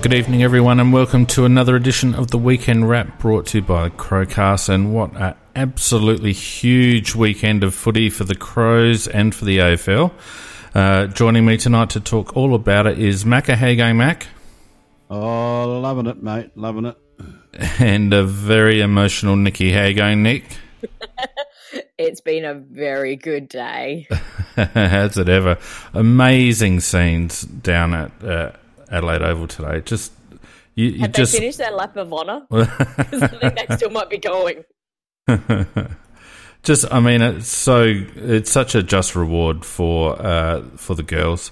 Good evening, everyone, and welcome to another edition of the Weekend Wrap brought to you by Crowcast. And what an absolutely huge weekend of footy for the Crows and for the AFL. Uh, joining me tonight to talk all about it is Macca. How you going, Mac? Oh, loving it, mate. Loving it. And a very emotional Nicky. How you going, Nick? it's been a very good day. Has it ever? Amazing scenes down at uh, Adelaide Oval today. Just you, you Have just they finished their lap of honour? Because I think they still might be going. just I mean it's so it's such a just reward for uh, for the girls.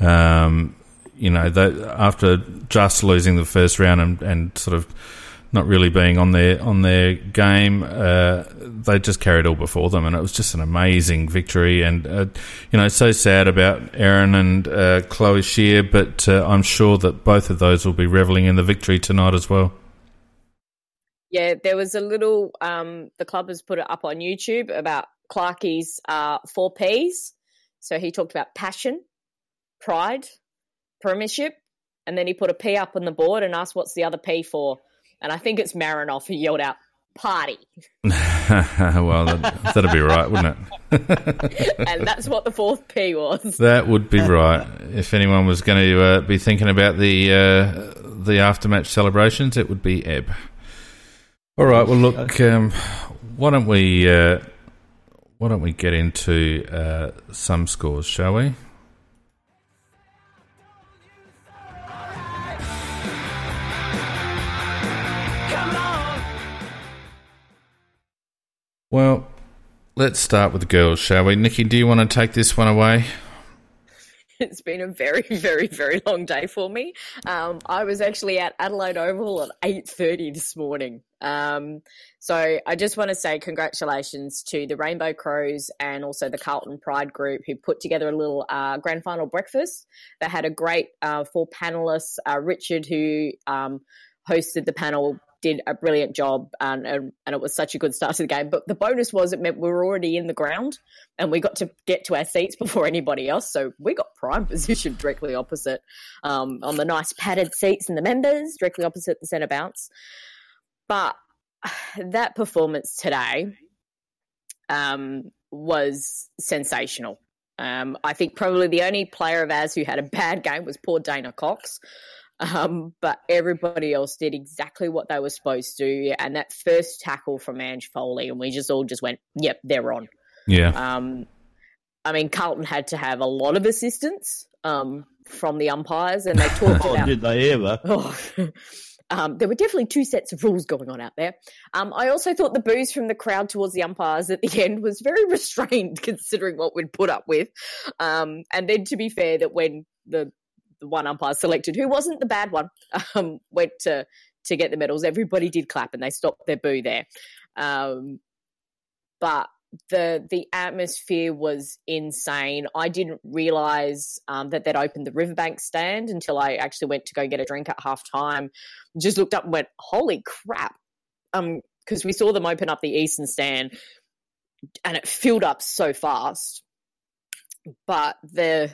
Um, you know, that after just losing the first round and, and sort of not really being on their on their game, uh, they just carried all before them, and it was just an amazing victory. And uh, you know, so sad about Erin and uh, Chloe Scheer, but uh, I'm sure that both of those will be reveling in the victory tonight as well. Yeah, there was a little. Um, the club has put it up on YouTube about Clarkie's uh, four P's. So he talked about passion, pride, premiership, and then he put a P up on the board and asked, "What's the other P for?" And I think it's Marinoff who yelled out, "Party," well, that, that'd be right, wouldn't it? and that's what the fourth P was. That would be right. If anyone was going to uh, be thinking about the uh, the aftermatch celebrations, it would be Ebb. All right. Well, look. Um, why don't we uh, why don't we get into uh, some scores, shall we? Well, let's start with the girls, shall we? Nikki, do you want to take this one away? It's been a very, very, very long day for me. Um, I was actually at Adelaide Oval at eight thirty this morning. Um, so I just want to say congratulations to the Rainbow Crows and also the Carlton Pride Group who put together a little uh, grand final breakfast. They had a great uh, four panelists. Uh, Richard, who um, hosted the panel, did a brilliant job and, and, and it was such a good start to the game. But the bonus was it meant we were already in the ground and we got to get to our seats before anybody else. So we got prime position directly opposite um, on the nice padded seats and the members directly opposite the centre bounce. But that performance today um, was sensational. Um, I think probably the only player of ours who had a bad game was poor Dayna Cox. Um, but everybody else did exactly what they were supposed to. And that first tackle from Ange Foley, and we just all just went, yep, they're on. Yeah. Um, I mean, Carlton had to have a lot of assistance um, from the umpires, and they talked Oh, about. did they ever? Oh, um, there were definitely two sets of rules going on out there. Um, I also thought the booze from the crowd towards the umpires at the end was very restrained, considering what we'd put up with. Um, and then, to be fair, that when the, the one umpire selected, who wasn't the bad one, um, went to to get the medals, everybody did clap and they stopped their boo there. Um, but the the atmosphere was insane. I didn't realize um, that they'd opened the Riverbank stand until I actually went to go get a drink at half time. Just looked up and went, "Holy crap!" Um, because we saw them open up the Eastern stand, and it filled up so fast. But the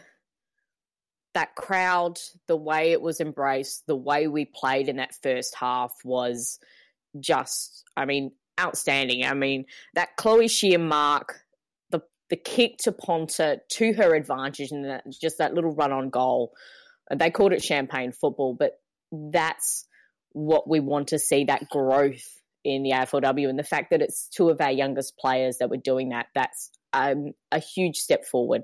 that crowd, the way it was embraced, the way we played in that first half was just, I mean, outstanding. I mean, that Chloe Scheer mark, the the kick to Ponter to her advantage, and that, just that little run on goal. They called it champagne football, but that's what we want to see that growth in the AFLW, and the fact that it's two of our youngest players that were doing that. That's um, a huge step forward.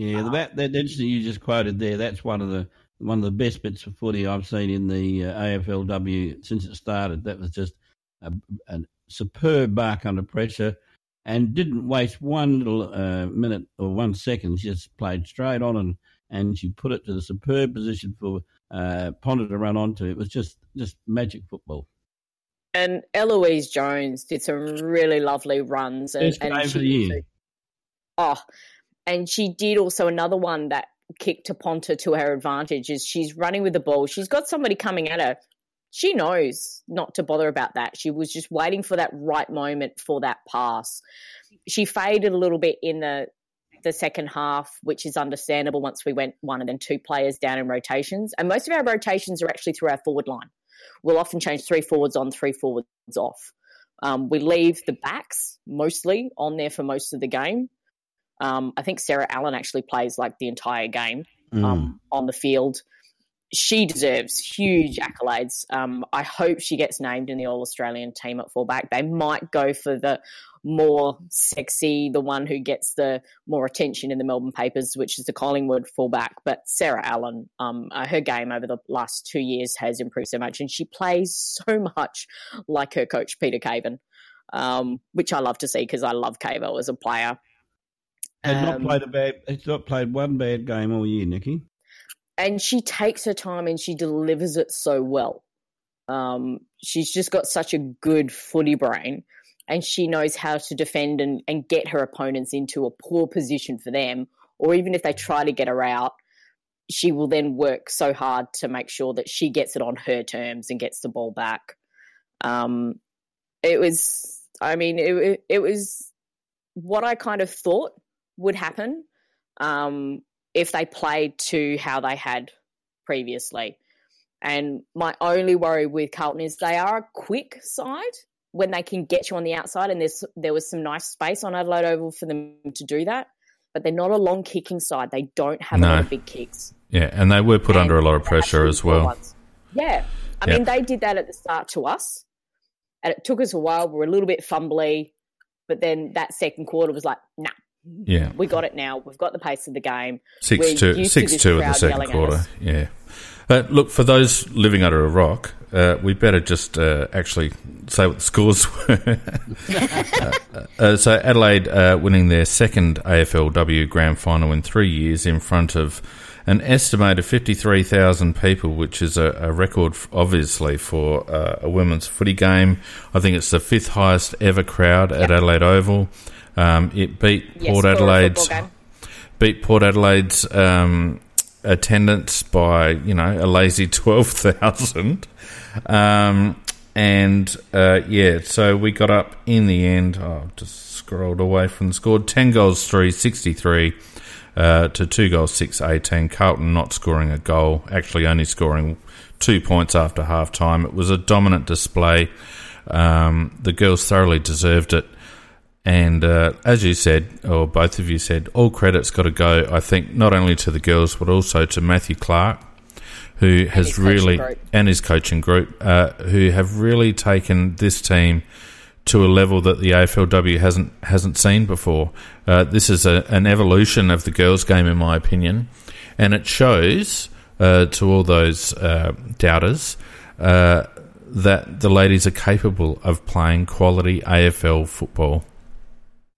Yeah, the, that, that incident you just quoted there, that's one of the one of the best bits of footy I've seen in the uh, AFLW since it started. That was just a, a superb bark under pressure and didn't waste one little uh, minute or one second. She just played straight on and, and she put it to the superb position for uh, Ponter to run onto. It was just, just magic football. And Eloise Jones did some really lovely runs. And, and game she for the year. Oh, and she did also another one that kicked to Ponter to her advantage is she's running with the ball. She's got somebody coming at her. She knows not to bother about that. She was just waiting for that right moment for that pass. She faded a little bit in the the second half, which is understandable once we went one and then two players down in rotations. And most of our rotations are actually through our forward line. We'll often change three forwards on, three forwards off. Um, we leave the backs mostly on there for most of the game. Um, I think Sarah Allan actually plays like the entire game um, mm. on the field. She deserves huge accolades. Um, I hope she gets named in the All Australian team at fullback. They might go for the more sexy, the one who gets the more attention in the Melbourne papers, which is the Collingwood fullback. But Sarah Allan, um, uh, her game over the last two years has improved so much, and she plays so much like her coach Peter Caven, um, which I love to see because I love Cavo as a player. Has um, not played a bad. Has not played one bad game all year, Nikki. And she takes her time and she delivers it so well. Um, she's just got such a good footy brain and she knows how to defend and, and get her opponents into a poor position for them. Or even if they try to get her out, she will then work so hard to make sure that she gets it on her terms and gets the ball back. Um, it was, I mean, it, it was what I kind of thought would happen um, if they played to how they had previously. And my only worry with Carlton is they are a quick side when they can get you on the outside, and there's there was some nice space on Adelaide Oval for them to do that. But they're not a long kicking side. They don't have no. a lot of big kicks. Yeah, and they were put and under a lot of pressure as well. Yeah, I yep. mean they did that at the start to us, and it took us a while. We are a little bit fumbly, but then that second quarter was like, nah. Yeah, we got it now. We've got the pace of the game. Six we're two, six two in the second quarter. Yeah. Uh, look, for those living under a rock, uh, we better just uh, actually say what the scores were. Uh, uh, so Adelaide uh, winning their second AFLW Grand Final in three years in front of an estimated 53,000 people, which is a, a record, obviously, for a women's footy game. I think it's the fifth highest ever crowd at Adelaide Oval. Um, it beat yes, Port Adelaide's beat Port Adelaide's um, attendance by you know a lazy twelve thousand, um, and uh, yeah, so we got up in the end. Oh, just scrolled away from the score. Ten goals, three sixty three. Uh, to two goals, six eighteen. Carlton not scoring a goal, actually only scoring two points after half time. It was a dominant display. Um, the girls thoroughly deserved it. And uh, as you said, or both of you said, all credit's got to go, I think, not only to the girls, but also to Matthew Clarke, who has really, and his coaching group, uh, who have really taken this team to a level that the AFLW hasn't hasn't seen before. Uh, this is a, an evolution of the girls' game, in my opinion, and it shows uh, to all those uh, doubters uh, that the ladies are capable of playing quality AFL football.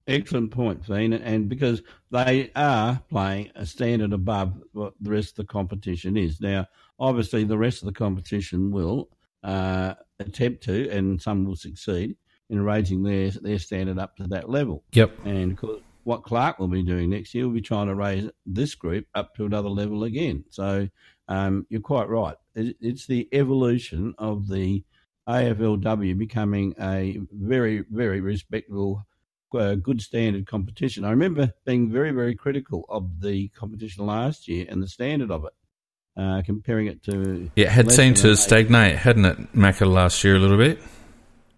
Excellent point, Fian. And because they are playing a standard above what the rest of the competition is. Now, obviously, the rest of the competition will uh, attempt to, and some will succeed in raising their their standard up to that level. Yep. And what Clarke will be doing next year will be trying to raise this group up to another level again. So um, you're quite right. It's the evolution of the AFLW becoming a very, very respectable uh, good standard competition. I remember being very, very critical of the competition last year and the standard of it, uh, comparing it to. Yeah, it had seemed to stagnate, hadn't it, Macca, last year a little bit?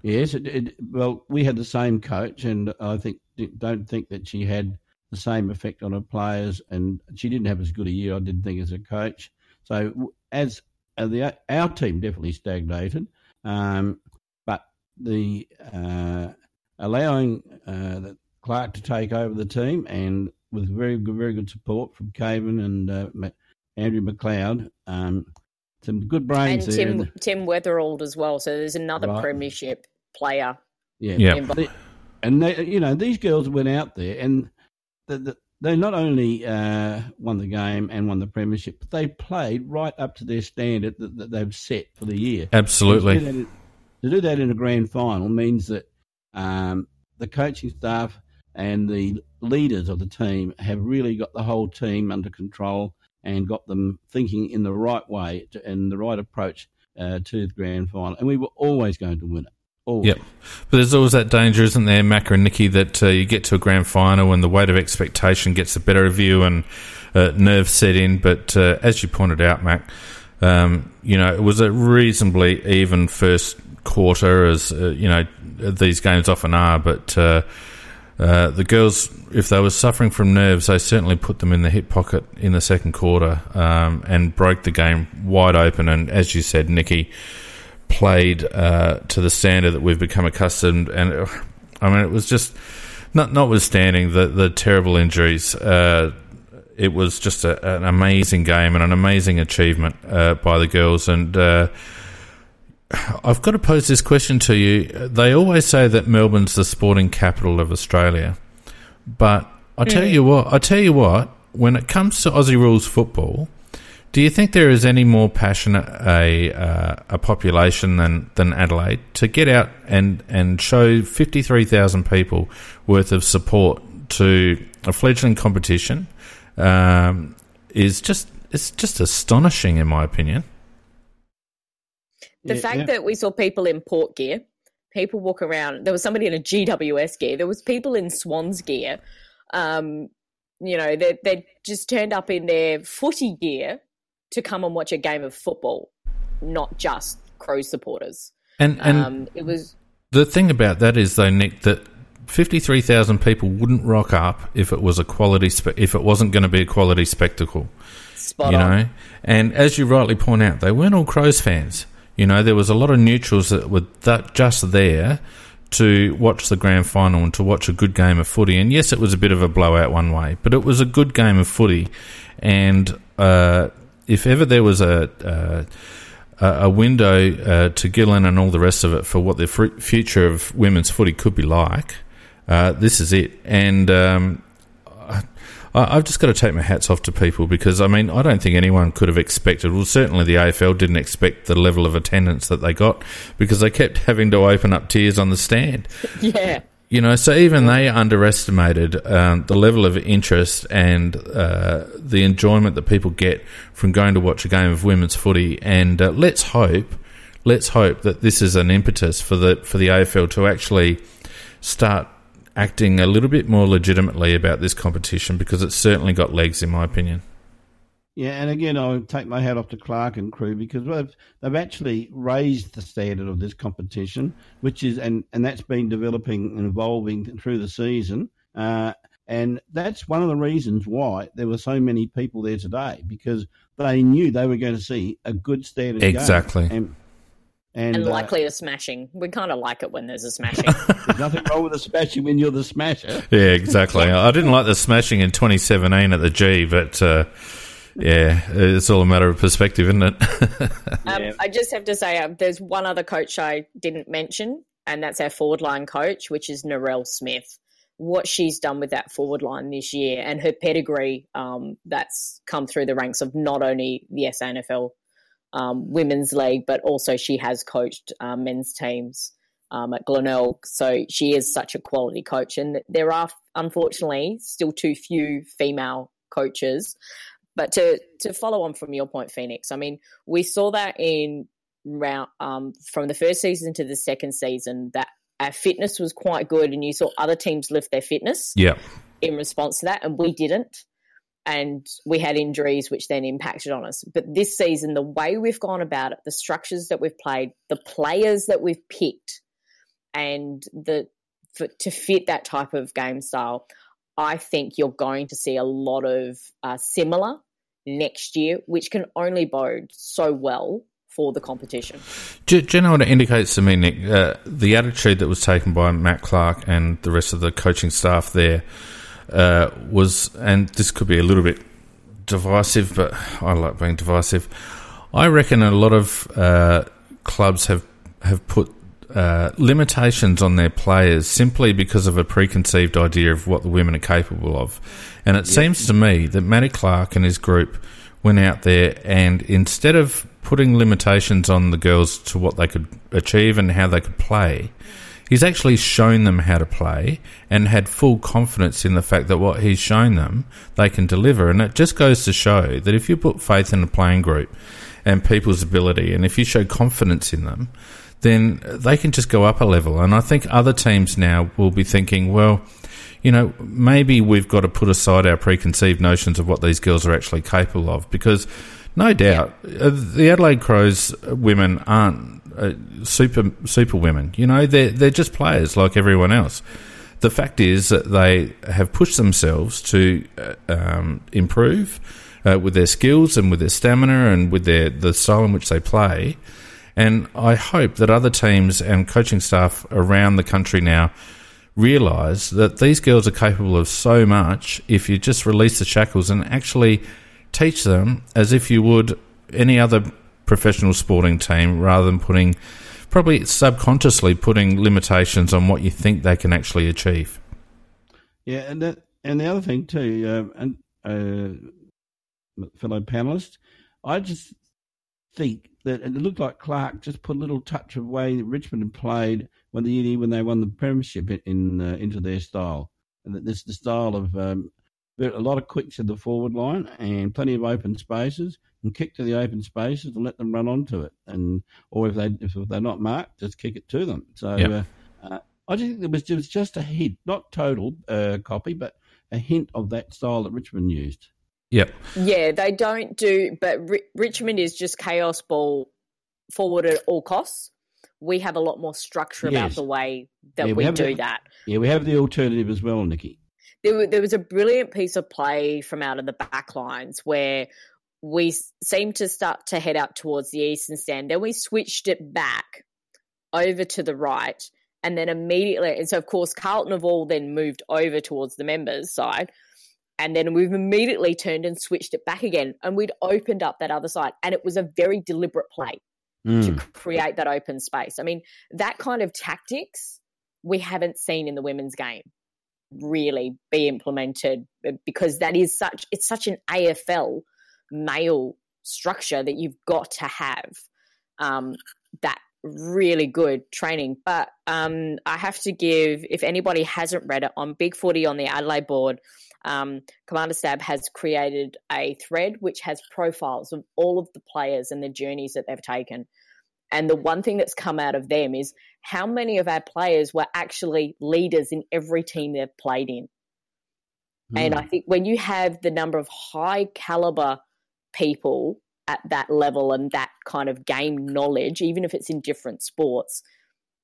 Yes, it, it, well, we had the same coach, and I think don't think that she had the same effect on her players, and she didn't have as good a year. I didn't think as a coach. So as uh, the our team definitely stagnated, um, but the uh, allowing uh, Clarke to take over the team, and with very good, very good support from Caven and uh, Andrew McLeod. Um, some good brains and there. Tim, Tim Weatherald as well. So there's another right. premiership player. Yeah, yeah. and they, you know these girls went out there and the, the, they not only uh, won the game and won the premiership, but they played right up to their standard that, that they've set for the year. Absolutely. To do, in, to do that in a grand final means that um, the coaching staff and the leaders of the team have really got the whole team under control and got them thinking in the right way and the right approach uh, to the grand final. And we were always going to win it. Always. Yep. But there's always that danger, isn't there, Macca and Nikki, that uh, you get to a grand final and the weight of expectation gets the better you and uh, nerves set in. But uh, as you pointed out, Mac, um, you know, it was a reasonably even first quarter, as, uh, you know, these games often are. But uh, uh, the girls, if they were suffering from nerves, they certainly put them in the hip pocket in the second quarter um, and broke the game wide open. And as you said, Nikki played uh, to the standard that we've become accustomed. And uh, I mean, it was just not notwithstanding the the terrible injuries. Uh, it was just a, an amazing game and an amazing achievement uh, by the girls. And uh, I've got to pose this question to you. They always say that Melbourne's the sporting capital of Australia, but I tell you what, I tell you what, when it comes to Aussie rules football, do you think there is any more passionate a uh, a population than, than Adelaide to get out and, and show fifty three thousand people worth of support to a fledgling competition um, is just it's just astonishing in my opinion. The Yeah, fact yeah. that we saw people in port gear, people walk around. There was somebody in a GWS gear. There was people in Swans gear. Um, you know, they they just turned up in their footy gear to come and watch a game of football, not just Crow supporters. And and Um, it was the thing about that is though, Nick, that fifty three thousand people wouldn't rock up if it was a quality spe- if it wasn't going to be a quality spectacle. spot you on. know. And as you rightly point out, they weren't all Crows fans. You know, there was a lot of neutrals that were that just there to watch the grand final and to watch a good game of footy. And yes, it was a bit of a blowout one way, but it was a good game of footy. And uh, if ever there was a uh, a window uh, to Gillon and all the rest of it for what the fr- future of women's footy could be like, uh, this is it. And um, I, I've just got to take my hats off to people because I mean I don't think anyone could have expected. Well, certainly the AFL didn't expect the level of attendance that they got because they kept having to open up tiers on the stand. Yeah. You know, so even they underestimated um, the level of interest and uh, the enjoyment that people get from going to watch a game of women's footy. And uh, let's hope, let's hope that this is an impetus for the for the AFL to actually start acting a little bit more legitimately about this competition because it's certainly got legs, in my opinion. Yeah, and again, I take my hat off to Clarke and crew because they've they've actually raised the standard of this competition, which is and and that's been developing and evolving through the season. Uh, and that's one of the reasons why there were so many people there today because they knew they were going to see a good standard. game. Exactly. And and, And uh, likely a smashing. We kind of like it when there's a smashing. there's nothing wrong with a smashing when you're the smasher. Yeah, exactly. I didn't like the smashing in 2017 at the G, but uh, yeah, it's all a matter of perspective, isn't it? Um, Yeah. I just have to say, um, there's one other coach I didn't mention, and that's our forward line coach, which is Narelle Smith. What she's done with that forward line this year and her pedigree um, that's come through the ranks of not only the SANFL um, Women's League, but also she has coached um, men's teams um, at Glenelg. So she is such a quality coach. And there are, unfortunately, still too few female coaches. But to, to follow on from your point, Phoenix, I mean, we saw that in round um, from the first season to the second season that our fitness was quite good, and you saw other teams lift their fitness yeah. in response to that, and we didn't. And we had injuries, which then impacted on us. But this season, the way we've gone about it, the structures that we've played, the players that we've picked, and the for, to fit that type of game style, I think you're going to see a lot of uh, similar next year, which can only bode so well for the competition. Do, do you know what it indicates to me, Nick? Uh, the attitude that was taken by Matt Clarke and the rest of the coaching staff there uh, was, and this could be a little bit divisive, but I like being divisive. I reckon a lot of uh, clubs have have put uh, limitations on their players simply because of a preconceived idea of what the women are capable of. And it seems to me that Matty Clarke and his group went out there and instead of putting limitations on the girls to what they could achieve and how they could play, he's actually shown them how to play and had full confidence in the fact that what he's shown them they can deliver. And it just goes to show that if you put faith in a playing group and people's ability, and if you show confidence in them, then they can just go up a level. And I think other teams now will be thinking, well, you know, maybe we've got to put aside our preconceived notions of what these girls are actually capable of because no doubt uh, the Adelaide Crows women aren't uh, super super women. You know, they're they're just players like everyone else. The fact is that they have pushed themselves to uh, um, improve uh, with their skills and with their stamina and with their the style in which they play. And I hope that other teams and coaching staff around the country now realise that these girls are capable of so much if you just release the shackles and actually teach them as if you would any other professional sporting team rather than putting probably subconsciously putting limitations on what you think they can actually achieve. Yeah, and that, and the other thing too, uh, and uh, fellow panelists, I just think that it looked like Clarke just put a little touch of way that Richmond had played when the when they won the premiership in, in uh, into their style, and that this the style of um, a lot of quicks in the forward line and plenty of open spaces, and kick to the open spaces and let them run onto it, and or if they if they're not marked, just kick it to them. So. Yep. Uh, uh, I just think it was, it was just a hint, not total uh, copy, but a hint of that style that Richmond used. Yep. Yeah, they don't do, but Richmond is just chaos ball forward at all costs. We have a lot more structure yes. about the way that yeah, we, we do the, that. Yeah, we have the alternative as well, Nikki. There, there was a brilliant piece of play from out of the back lines where we seemed to start to head out towards the eastern stand. Then we switched it back over to the right. And then immediately, and so of course, Carlton have all then moved over towards the members' side. And then we've immediately turned and switched it back again. And we'd opened up that other side. And it was a very deliberate play mm. to create that open space. I mean, that kind of tactics we haven't seen in the women's game really be implemented uh, because that is such it's such an AFL male structure that you've got to have um, that really good training. But um, I have to give, if anybody hasn't read it, on Big Footy on the Adelaide board, um, Commander Stab has created a thread which has profiles of all of the players and the journeys that they've taken. And the one thing that's come out of them is how many of our players were actually leaders in every team they've played in. Mm. And I hmm. think when you have the number of high caliber people at that level and that kind of game knowledge, even if it's in different sports,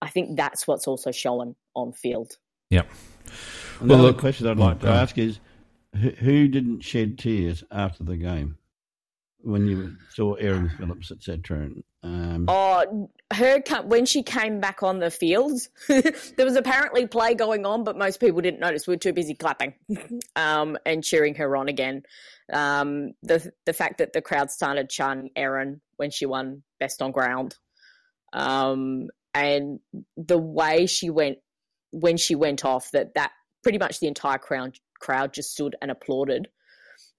I think that's what's also shown on field. Yep. Well, the question I'd like to ask is who didn't shed tears after the game when you saw Erin Phillips, etc.? Um, oh, her when she came back on the field, there was apparently play going on, but most people didn't notice. We were too busy clapping um, and cheering her on again. Um, the the fact that the crowd started chanting Erin when she won best on ground, um, and the way she went when she went off, that that pretty much the entire crowd crowd just stood and applauded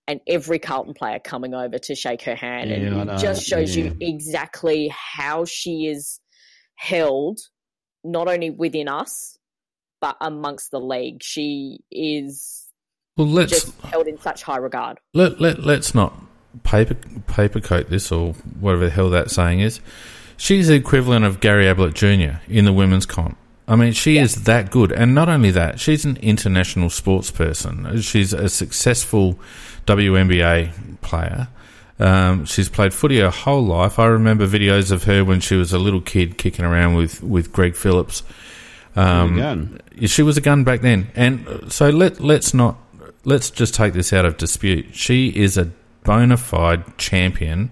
and every Carlton player coming over to shake her hand. Yeah, and it just shows yeah. you exactly how she is held, not only within us, but amongst the league. She is well, let's, just held in such high regard. Let, let, let's not paper paper coat this or whatever the hell that saying is. She's the equivalent of Gary Ablett Jr. in the women's comp. I mean, she yeah. is that good. And not only that, she's an international sports person. She's a successful WNBA player. Um, she's played footy her whole life. I remember videos of her when she was a little kid kicking around with, with Greg Phillips. Um, she was a gun back then. And so let, let's not, let's just take this out of dispute. She is a bona fide champion,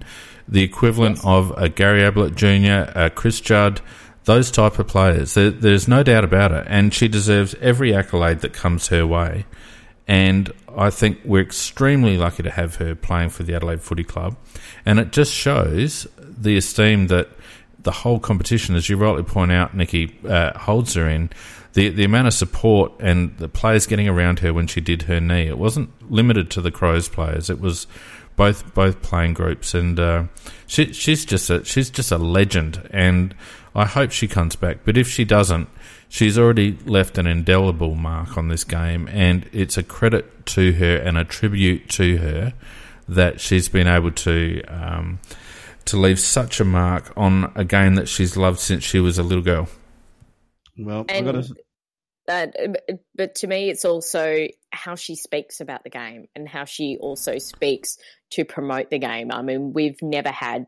the equivalent yes. of a Gary Ablett Jr., a Chris Judd, those type of players. There, there's no doubt about it, and she deserves every accolade that comes her way. And I think we're extremely lucky to have her playing for the Adelaide Footy Club, and it just shows the esteem that the whole competition, as you rightly point out, Nikki, uh, holds her in. The the amount of support and the players getting around her when she did her knee. It wasn't limited to the Crows players. It was both both playing groups, and uh, she, she's just a she's just a legend. And I hope she comes back. But if she doesn't, she's already left an indelible mark on this game, and it's a credit to her and a tribute to her that she's been able to um, to leave such a mark on a game that she's loved since she was a little girl. Well, I've And got to. that, but to me, it's also how she speaks about the game and how she also speaks to promote the game. I mean, we've never had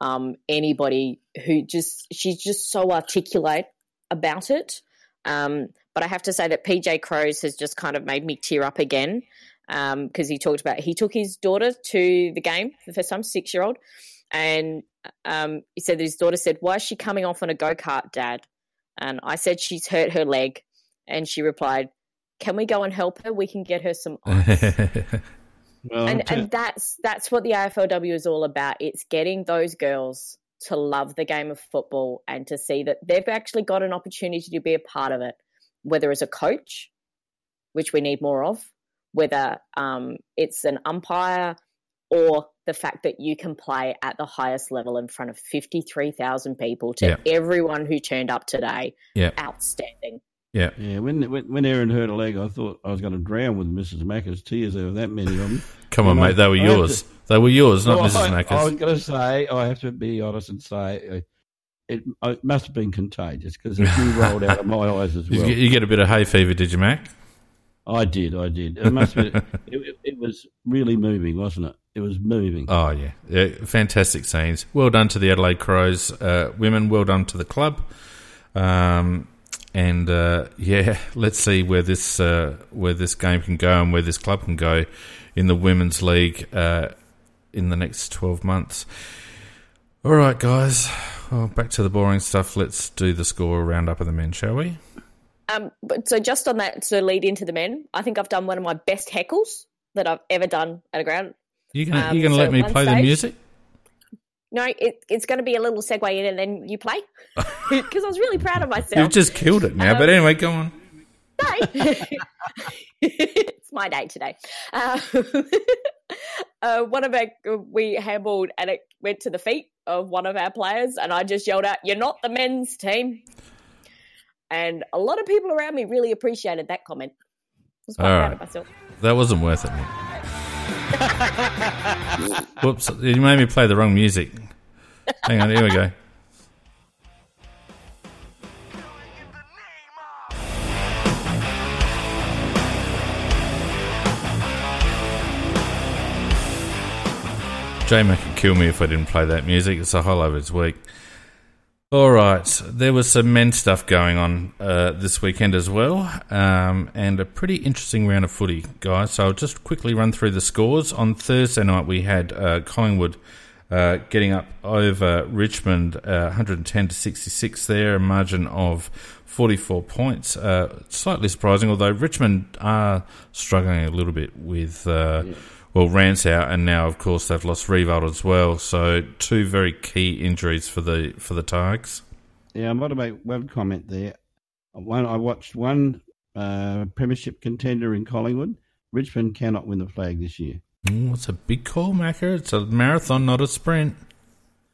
um, anybody who just she's just so articulate about it. Um, but I have to say that PJ Crows has just kind of made me tear up again because he talked about he took his daughter to the game for the first time, six year old, and um, he said that his daughter said, "Why is she coming off on a go kart, Dad?" And I said she's hurt her leg, and she replied, "Can we go and help her? We can get her some ice." Well, and I'll and that's that's what the AFLW is all about. It's getting those girls to love the game of football and to see that they've actually got an opportunity to be a part of it, whether as a coach, which we need more of, whether um, it's an umpire or the fact that you can play at the highest level in front of 53,000 people to Yeah. everyone who turned up today. Yeah. Outstanding. Yeah. Yeah, when, when when Erin hurt a leg, I thought I was going to drown with Mrs. Macca's tears. There were that many of them. Come on, You know, mate. They were I yours. They were yours, not Well, Mrs. I, I Macca's. was going to say, I have to be honest and say, uh, it, it must have been contagious because it tear rolled out of my eyes as well. you get a bit of hay fever, did you, Mac? I did, I did. It must have been, it, it was really moving, wasn't it? It was moving. Oh yeah. yeah, fantastic scenes. Well done to the Adelaide Crows uh, women. Well done to the club. Um, and uh, yeah, let's see where this uh, where this game can go and where this club can go in the women's league uh, in the next twelve months. All right, guys. Well, back to the boring stuff. Let's do the score roundup of the men, shall we? Um, but so just on that to lead into the men, I think I've done one of my best heckles that I've ever done at a ground. You gonna Um, you gonna so let me play the music? No, it, it's going to be a little segue in and then you play because I was really proud of myself. You've just killed it now. Um, but anyway, go on. No. it's my day today. Uh, uh, one of our we handballed and it went to the feet of one of our players, and I just yelled out, "You're not the men's team." And a lot of people around me really appreciated that comment. I was quite All proud right. of myself. That wasn't worth it, Nick. Whoops, you made me play the wrong music. Hang on, here we go. J Mac could kill me if I didn't play that music. It's a whole of his week. All right, there was some men stuff going on uh, this weekend as well, um, and a pretty interesting round of footy, guys. So I'll just quickly run through the scores. On Thursday night, we had uh, Collingwood uh, getting up over Richmond, uh, 110 to 66 there, a margin of 44 points. Uh, slightly surprising, although Richmond are struggling a little bit with. Uh, well, Rance out, and now of course they've lost Riewoldt as well. So two very key injuries for the for the Tigers. Yeah, I want to make one comment there. One, I watched one uh, premiership contender in Collingwood. Richmond cannot win the flag this year. Mm, it's a big call, Macker. It's a marathon, not a sprint.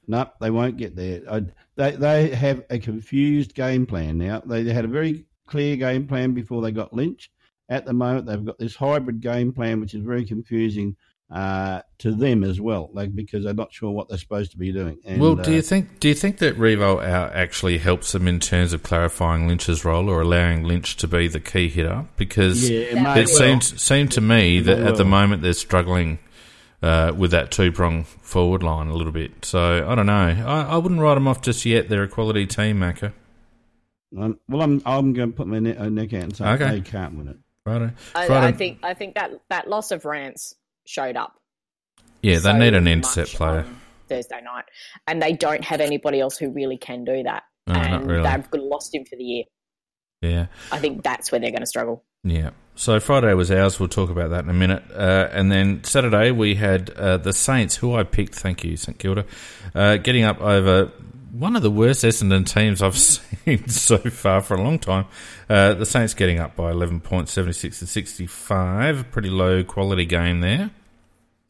No, they won't get there. I, they they have a confused game plan now. They had a very clear game plan before they got Lynch. At the moment, they've got this hybrid game plan, which is very confusing uh, to them as well, like because they're not sure what they're supposed to be doing. And, well, do uh, you think do you think that Revo out actually helps them in terms of clarifying Lynch's role or allowing Lynch to be the key hitter? Because Yeah, it it well. seems seemed to me that at the moment they're struggling uh, with that two prong forward line a little bit. So I don't know. I, I wouldn't write them off just yet. They're a quality team, Macker. Um, well, I'm I'm going to put my neck, uh, neck out and say Okay. they can't win it. I, Friday- I think I think that that loss of Rance showed up. Yeah, they so need an intercept player. Thursday night, and they don't have anybody else who really can do that. No, and really. they've lost him for the year. Yeah. I think that's where they're going to struggle. Yeah. So Friday was ours. We'll talk about that in a minute. Uh, and then Saturday we had uh, the Saints, who I picked. Thank you, St Kilda, uh, getting up over one of the worst Essendon teams I've seen so far for a long time. Uh, the Saints getting up by eleven points, seventy six to sixty five. Pretty low quality game there.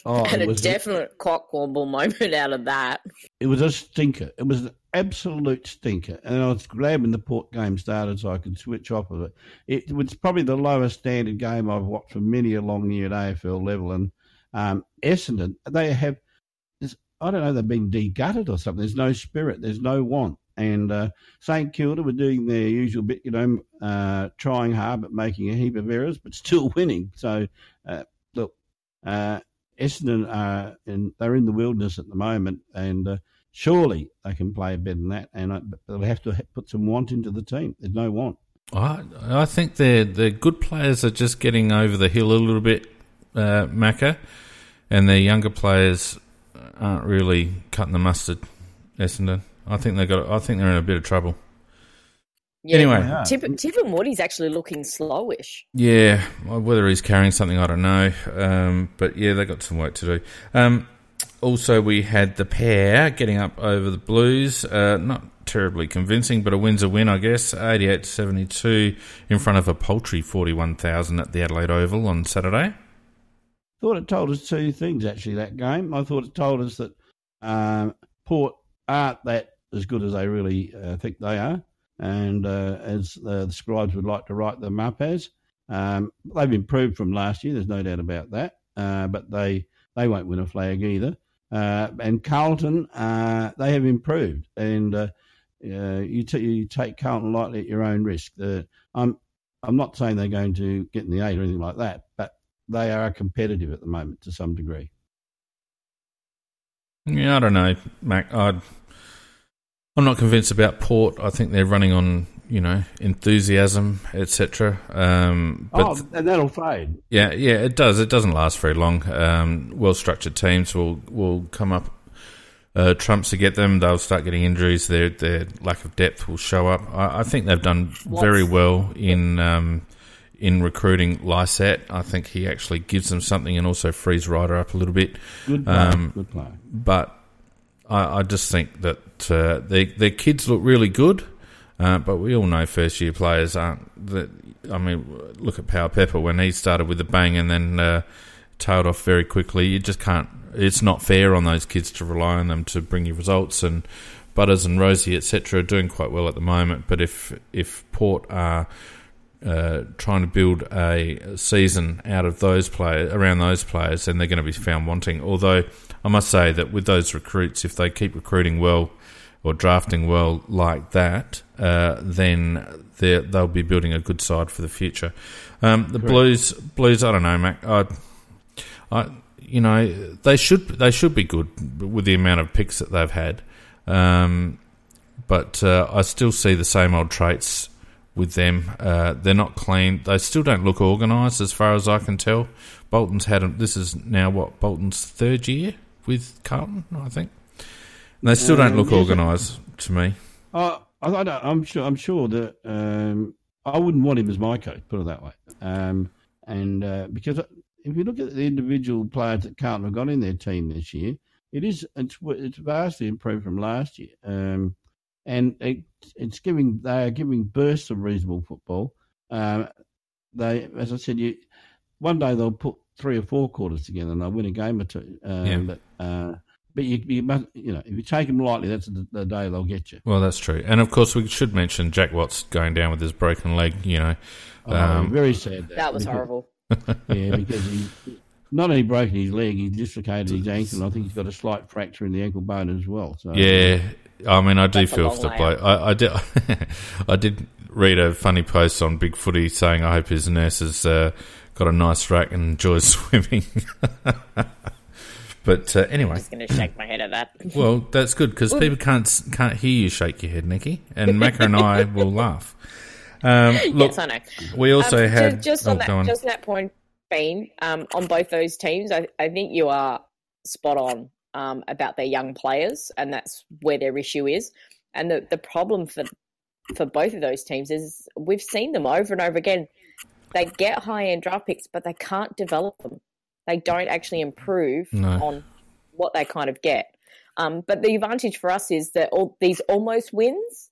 Oh, and it a was definite cockwomble moment out of that. it was a stinker. It was an absolute stinker, and I was glad when the Port game started so I could switch off of it. It was probably the lowest standard game I've watched for many a long year at AFL level. And um, Essendon, they have this I don't know, they've been degutted or something. There's no spirit, there's no want. And uh, St Kilda were doing their usual bit, you know, uh, trying hard but making a heap of errors, but still winning. So, uh, look, uh, Essendon are in, they're in the wilderness at the moment, and uh, surely they can play better than that. And I, they'll have to put some want into the team. There's no want. I, I think the the good players are just getting over the hill a little bit, uh, Macca, and the younger players aren't really cutting the mustard. Essendon, I think they got. I think they're in a bit of trouble. Yeah, Anyway. Yeah. Tip, Tiffin Woody's actually looking slowish. Yeah, whether he's carrying something, I don't know. Um, but yeah, they got some work to do. Um, also, we had the pair getting up over the Blues. Uh, not terribly convincing, but a win's a win, I guess. 88 to 72 in front of a paltry 41,000 at the Adelaide Oval on Saturday. Thought it told us two things actually that game. I thought it told us that um, Port aren't that as good as they really uh, think they are, and uh, as uh, the scribes would like to write them up as. Um, they've improved from last year. There's no doubt about that. Uh, but they they won't win a flag either. Uh, and Carlton, uh, they have improved, and you, t- you take Carlton lightly at your own risk. I'm I'm not saying they're going to get in the eight or anything like that, but they are competitive at the moment to some degree. Yeah, I don't know, Mac. I'd, I'm not convinced about Port. I think they're running on, you know, enthusiasm, etc. Um, but oh, and that'll fade. Yeah, yeah, it does. It doesn't last very long. Um, well structured teams will will come up uh, trumps to get them. They'll start getting injuries. Their their lack of depth will show up. I, I think they've done very well in um, in recruiting Lycett. I think he actually gives them something and also frees Ryder up a little bit. Good play. Um, good play. But I, I just think that uh, their their kids look really good. Uh, but we all know first year players aren't. That I mean, look at Powell-Pepper when he started with a bang and then uh, tailed off very quickly. You just can't. It's not fair on those kids to rely on them to bring you results. And Butters and Rozee, etc., are doing quite well at the moment. But if if Port are uh, trying to build a season out of those players around those players, and they're going to be found wanting. Although I must say that with those recruits, if they keep recruiting well or drafting well like that, uh, then they'll be building a good side for the future. Um, the Blues, Blues, I don't know, Mac. I, I, you know, they should they should be good with the amount of picks that they've had. Um, but uh, I still see the same old traits with them. Uh, they're not clean. They still don't look organised, as far as I can tell. Bolton's had a, this is now what Bolton's third year with Carlton, I think. And they still don't Um, look organised to me. I, I don't, I'm sure. I'm sure that um, I wouldn't want him as my coach. Put it that way. Um, and uh, because if you look at the individual players that Carlton have got in their team this year, it is it's it's vastly improved from last year. Um, and it, it's giving they are giving bursts of reasonable football. Um, they, as I said, you one day they'll put three or four quarters together and they'll win a game or two. Um, Yeah. But uh, but you, you must you know if you take them lightly, that's the, the day they'll get you. Well, that's true. And of course, we should mention Jack Watts going down with his broken leg. You know, Oh, Um, very sad. That was because- horrible. Yeah, because he not only broken his leg, he dislocated his ankle. and I think he's got a slight fracture in the ankle bone as well. So Yeah, I mean, I do That's feel for the bloke. I, I did. I did read a funny post on Big Footy saying, "I hope his nurse has uh, got a nice rack and enjoys swimming." but uh, anyway, I'm just going to shake my head at that. well, that's good because people can't can't hear you shake your head, Nikki, and Macca and I will laugh. Um, look, yes, I know. we also Um, had just oh, on that, on. just on that point, Bean, um, on both those teams, I, I think you are spot on um, about their young players, and that's where their issue is. And the the problem for for both of those teams is we've seen them over and over again. They get high end draft picks, but they can't develop them. They don't actually improve No. on what they kind of get. Um, but the advantage for us is that all these almost wins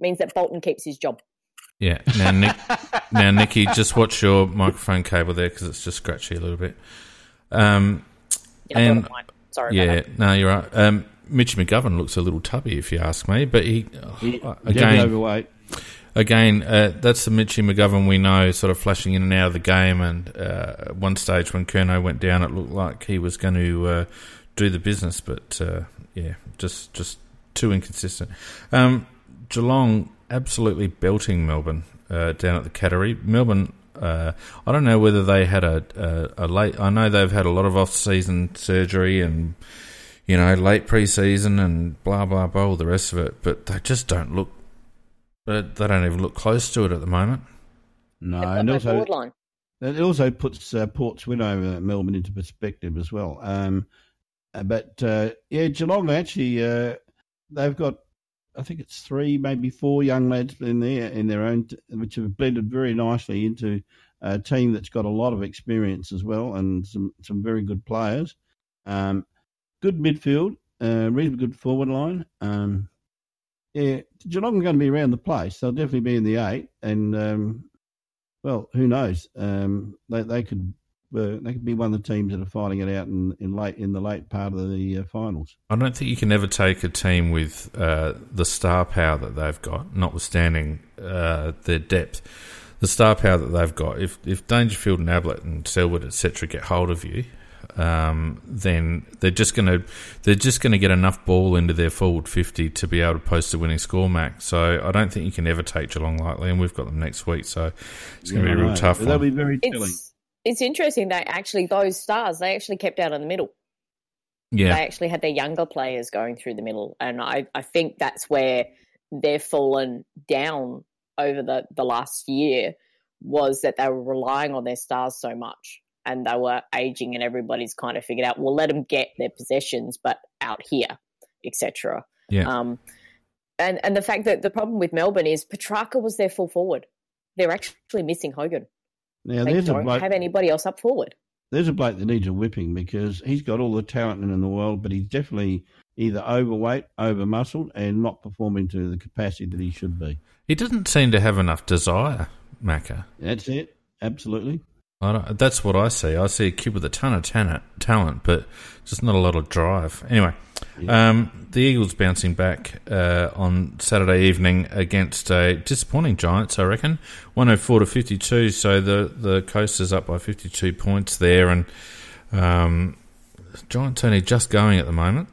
means that Bolton keeps his job. Yeah. Now, Nick, now, Nikki, just watch your microphone cable there because it's just scratchy a little bit. Um, Yeah, And-. Sorry about yeah, that. no, you're right. Um, Mitch McGovern looks a little tubby, if you ask me. But he, he, uh, dead again, overweight. again, uh, that's the Mitchy McGovern we know, sort of flashing in and out of the game. And uh, at one stage when Kerno went down, it looked like he was going to uh, do the business, but uh, yeah, just just too inconsistent. Um, Geelong absolutely belting Melbourne uh, down at the Cattery. Melbourne, uh, I don't know whether they had a, a, a, late. I know they've had a lot of off-season surgery and you know late pre-season and blah blah blah, all the rest of it, but they just don't look. They don't even look close to it at the moment. No, and also it also puts uh, Port's win over Melbourne into perspective as well. Um, uh, but uh, yeah, Geelong actually uh, they've got I think it's three, maybe four young lads in there in their own, which have blended very nicely into a team that's got a lot of experience as well and some some very good players. Um, good midfield, uh, reasonably good forward line. Um, yeah, Geelong are going to be around the place. They'll definitely be in the eight, and um, well, who knows? Um, they they could uh, they could be one of the teams that are fighting it out in, in late in the late part of the uh, finals. I don't think you can ever take a team with uh, the star power that they've got, notwithstanding uh, their depth. The star power that they've got. If if Dangerfield and Ablett and Selwood etc. get hold of you, um, then they're just going to they're just going to get enough ball into their forward fifty to be able to post a winning score, Mac. So I don't think you can ever take Geelong lightly, and we've got them next week, so it's going to yeah, be a real tough. That'll be very telling. It's, it's interesting that actually those stars they actually kept out in the middle. Yeah, they actually had their younger players going through the middle, and I I think that's where they've fallen down over the the last year was that they were relying on their stars so much and they were aging and everybody's kind of figured out we'll let them get their possessions but out here etc yeah. Um and and the fact that the problem with melbourne is Petracca was their full forward. They're actually missing hogan now they there's don't a bloke, have anybody else up forward. There's a bloke that needs a whipping because he's got all the talent in the world but he's definitely either overweight over muscled and not performing to the capacity that he should be. He doesn't seem to have enough desire Macca. that's it. Absolutely that's what I see. I see a kid with a ton of talent, talent but just not a lot of drive. Anyway, yeah. um, the Eagles bouncing back uh, on Saturday evening against a disappointing Giants, I reckon, one hundred four to fifty two. So the the coast is up by fifty two points there, and um, Giants only just going at the moment.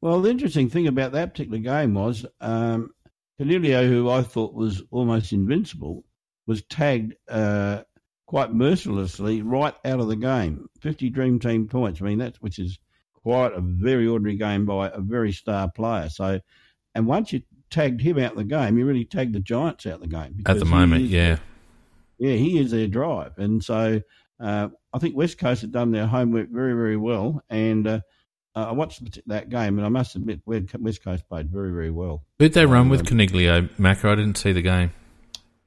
Well, the interesting thing about that particular game was um, who I thought was almost invincible, was tagged. Uh, quite mercilessly right out of the game. 50 Dream Team points. I mean, that's which is quite a very ordinary game by a very star player. So, and once you tagged him out of the game, you really tagged the Giants out of the game. At the moment, yeah. yeah, he is their drive. And so uh, I think West Coast have done their homework very, very well. And uh, I watched that game, and I must admit, West Coast played very, very well. Who'd they run um, with Coniglio, Macca? I didn't see the game.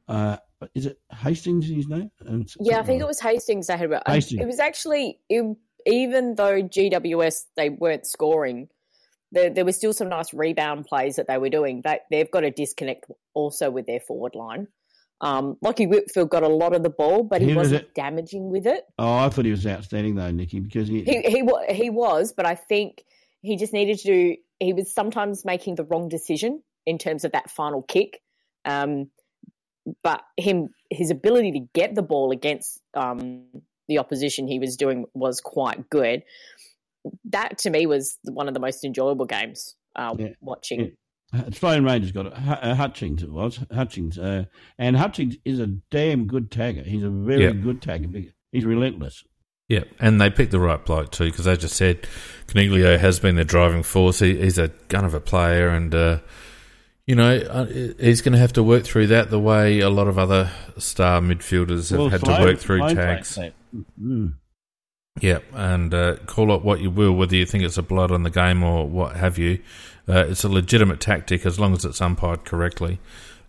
Uh, is it Hastings? His name? Yeah, I think it was Hastings. I had Hastings. It was actually it, even though GWS they weren't scoring, there, there was still some nice rebound plays that they were doing. That they've got a disconnect also with their forward line. Um, Whitfield got a lot of the ball, but he, he wasn't was damaging with it. Oh, I thought he was outstanding though, Nikki, because he he he, he was, but I think he just needed to do. He was sometimes making the wrong decision in terms of that final kick. Um, but him his ability to get the ball against um, the opposition he was doing was quite good. That to me was one of the most enjoyable games uh, yeah. watching. Yeah. Australian Rangers got it. Uh, Hutchings it was Hutchings, uh, and Hutchings is a damn good tagger. He's a very good tagger. He's relentless. Yeah, and they picked the right bloke too, because as I just said, Coniglio has been their driving force. He, he's a gun of a player, and uh, you know, uh, he's going to have to work through that the way a lot of other star midfielders have well, had to work through tags. Mm. Yeah, and uh, call it what you will, whether you think it's a blood on the game or what have you. Uh, it's a legitimate tactic as long as it's umpired correctly.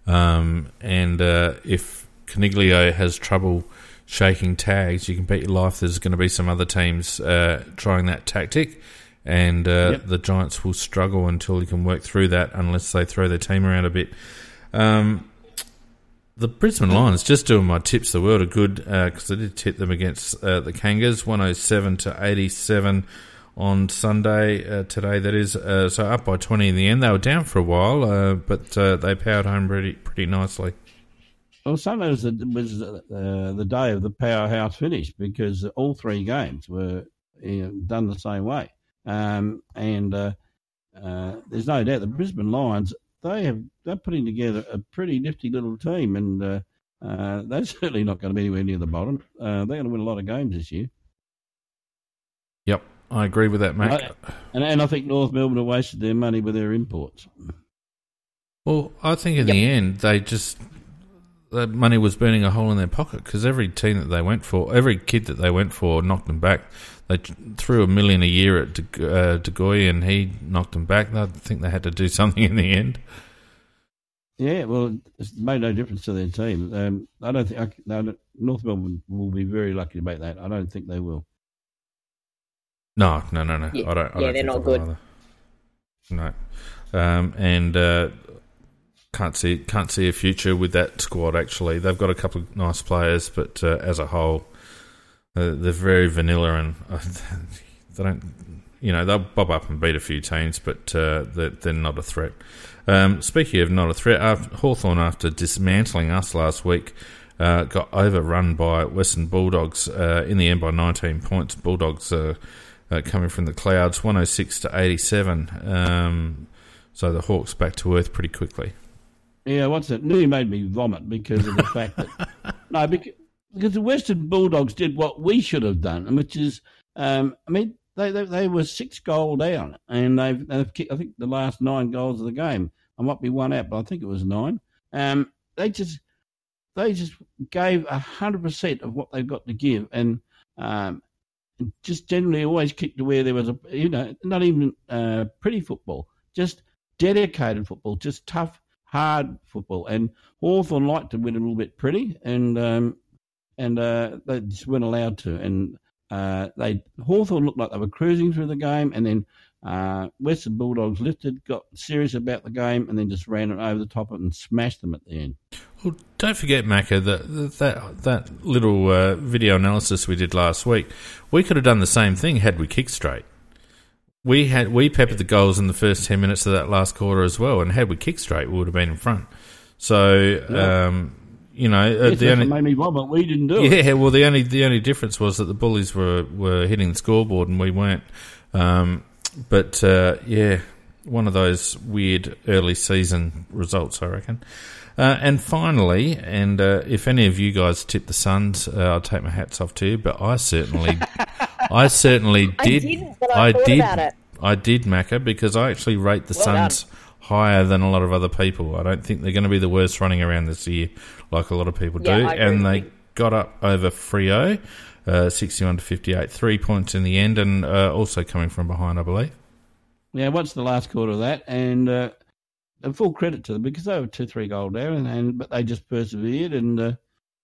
Um, and uh, if Coniglio has trouble shaking tags, you can bet your life there's going to be some other teams uh, trying that tactic and uh, yep. the Giants will struggle until he can work through that unless they throw their team around a bit. Um, the Brisbane Lions just doing my tips the world are good because uh, I did tip them against uh, the Kangas, 107 to 87 on Sunday uh, today. That is uh, so up by 20 in the end. They were down for a while, uh, but they powered home pretty pretty nicely. Well, Sunday was, the, was the day of the powerhouse finish because all three games were you know, done the same way. Um, and uh, uh, there's no doubt the Brisbane Lions they have they're putting together a pretty nifty little team, and uh, uh, they're certainly not going to be anywhere near the bottom. Uh, they're going to win a lot of games this year. Yep, I agree with that, mate. and, and I think North Melbourne have wasted their money with their imports. Well, I think in Yep. the end they just that money was burning a hole in their pocket because every team that they went for, every kid that they went for, knocked them back. They threw a million a year at De, uh, De Goey and he knocked them back. I think they had to do something in the end. Yeah, well, it's made no difference to their team. Um, I don't think I, no, North Melbourne will be very lucky to make that. I don't think they will. No, no, no, no. Yeah. I don't. I Yeah, don't they're think not they good. Either. No, um, and uh, can't see can't see a future with that squad. Actually, they've got a couple of nice players, but uh, as a whole, uh, they're very vanilla, and uh, they don't. You know, they'll bob up and beat a few teams, but uh, they're, they're not a threat. Um, speaking of not a threat, after, Hawthorn, after dismantling us last week, uh, got overrun by Western Bulldogs uh, in the end by 19 points. Bulldogs are uh, coming from the clouds, 106 to 87. Um, so the Hawks back to earth pretty quickly. Yeah, what's it? Nearly made me vomit because of the fact that no, because, because the Western Bulldogs did what we should have done, which is, um, I mean, they, they they were six goal down, and they've, they've kicked, I think the last nine goals of the game. I might be one out, but I think it was nine. Um, they just they just gave hundred percent of what they've got to give, and um, just generally always kicked to where there was a you know not even uh, pretty football, just dedicated football, just tough, hard football. And Hawthorn liked to win a little bit pretty, and um, and uh, they just weren't allowed to. And uh, they Hawthorn looked like they were cruising through the game, and then uh, Western Bulldogs lifted, got serious about the game, and then just ran it over the top of it and smashed them at the end. Well, don't forget, Macca, that that that little uh, video analysis we did last week. We could have done the same thing had we kicked straight. We had we peppered the goals in the first ten minutes of that last quarter as well, and had we kicked straight, we would have been in front. So, Yeah. um, you know, uh, Yes, the that's what only made me vomit. We didn't do it. yeah, well, the only the only difference was that the bullies were, were hitting the scoreboard and we weren't. Um, but uh, yeah, one of those weird early season results, I reckon. Uh, and finally, and uh, if any of you guys tip the Suns, uh, I'll take my hats off to you. But I certainly, I certainly I did. didn't, but I thought did. about it. I did, Macca, because I actually rate the Well done. Suns higher than a lot of other people. I don't think they're going to be the worst running around this year, like a lot of people Yeah, do. And they got up over Freo, uh, 61 to 58, three points in the end, and uh, also coming from behind, I believe. Yeah, what's the last quarter of that? And, uh, and full credit to them because they were two, three goal down, and, and but they just persevered and uh,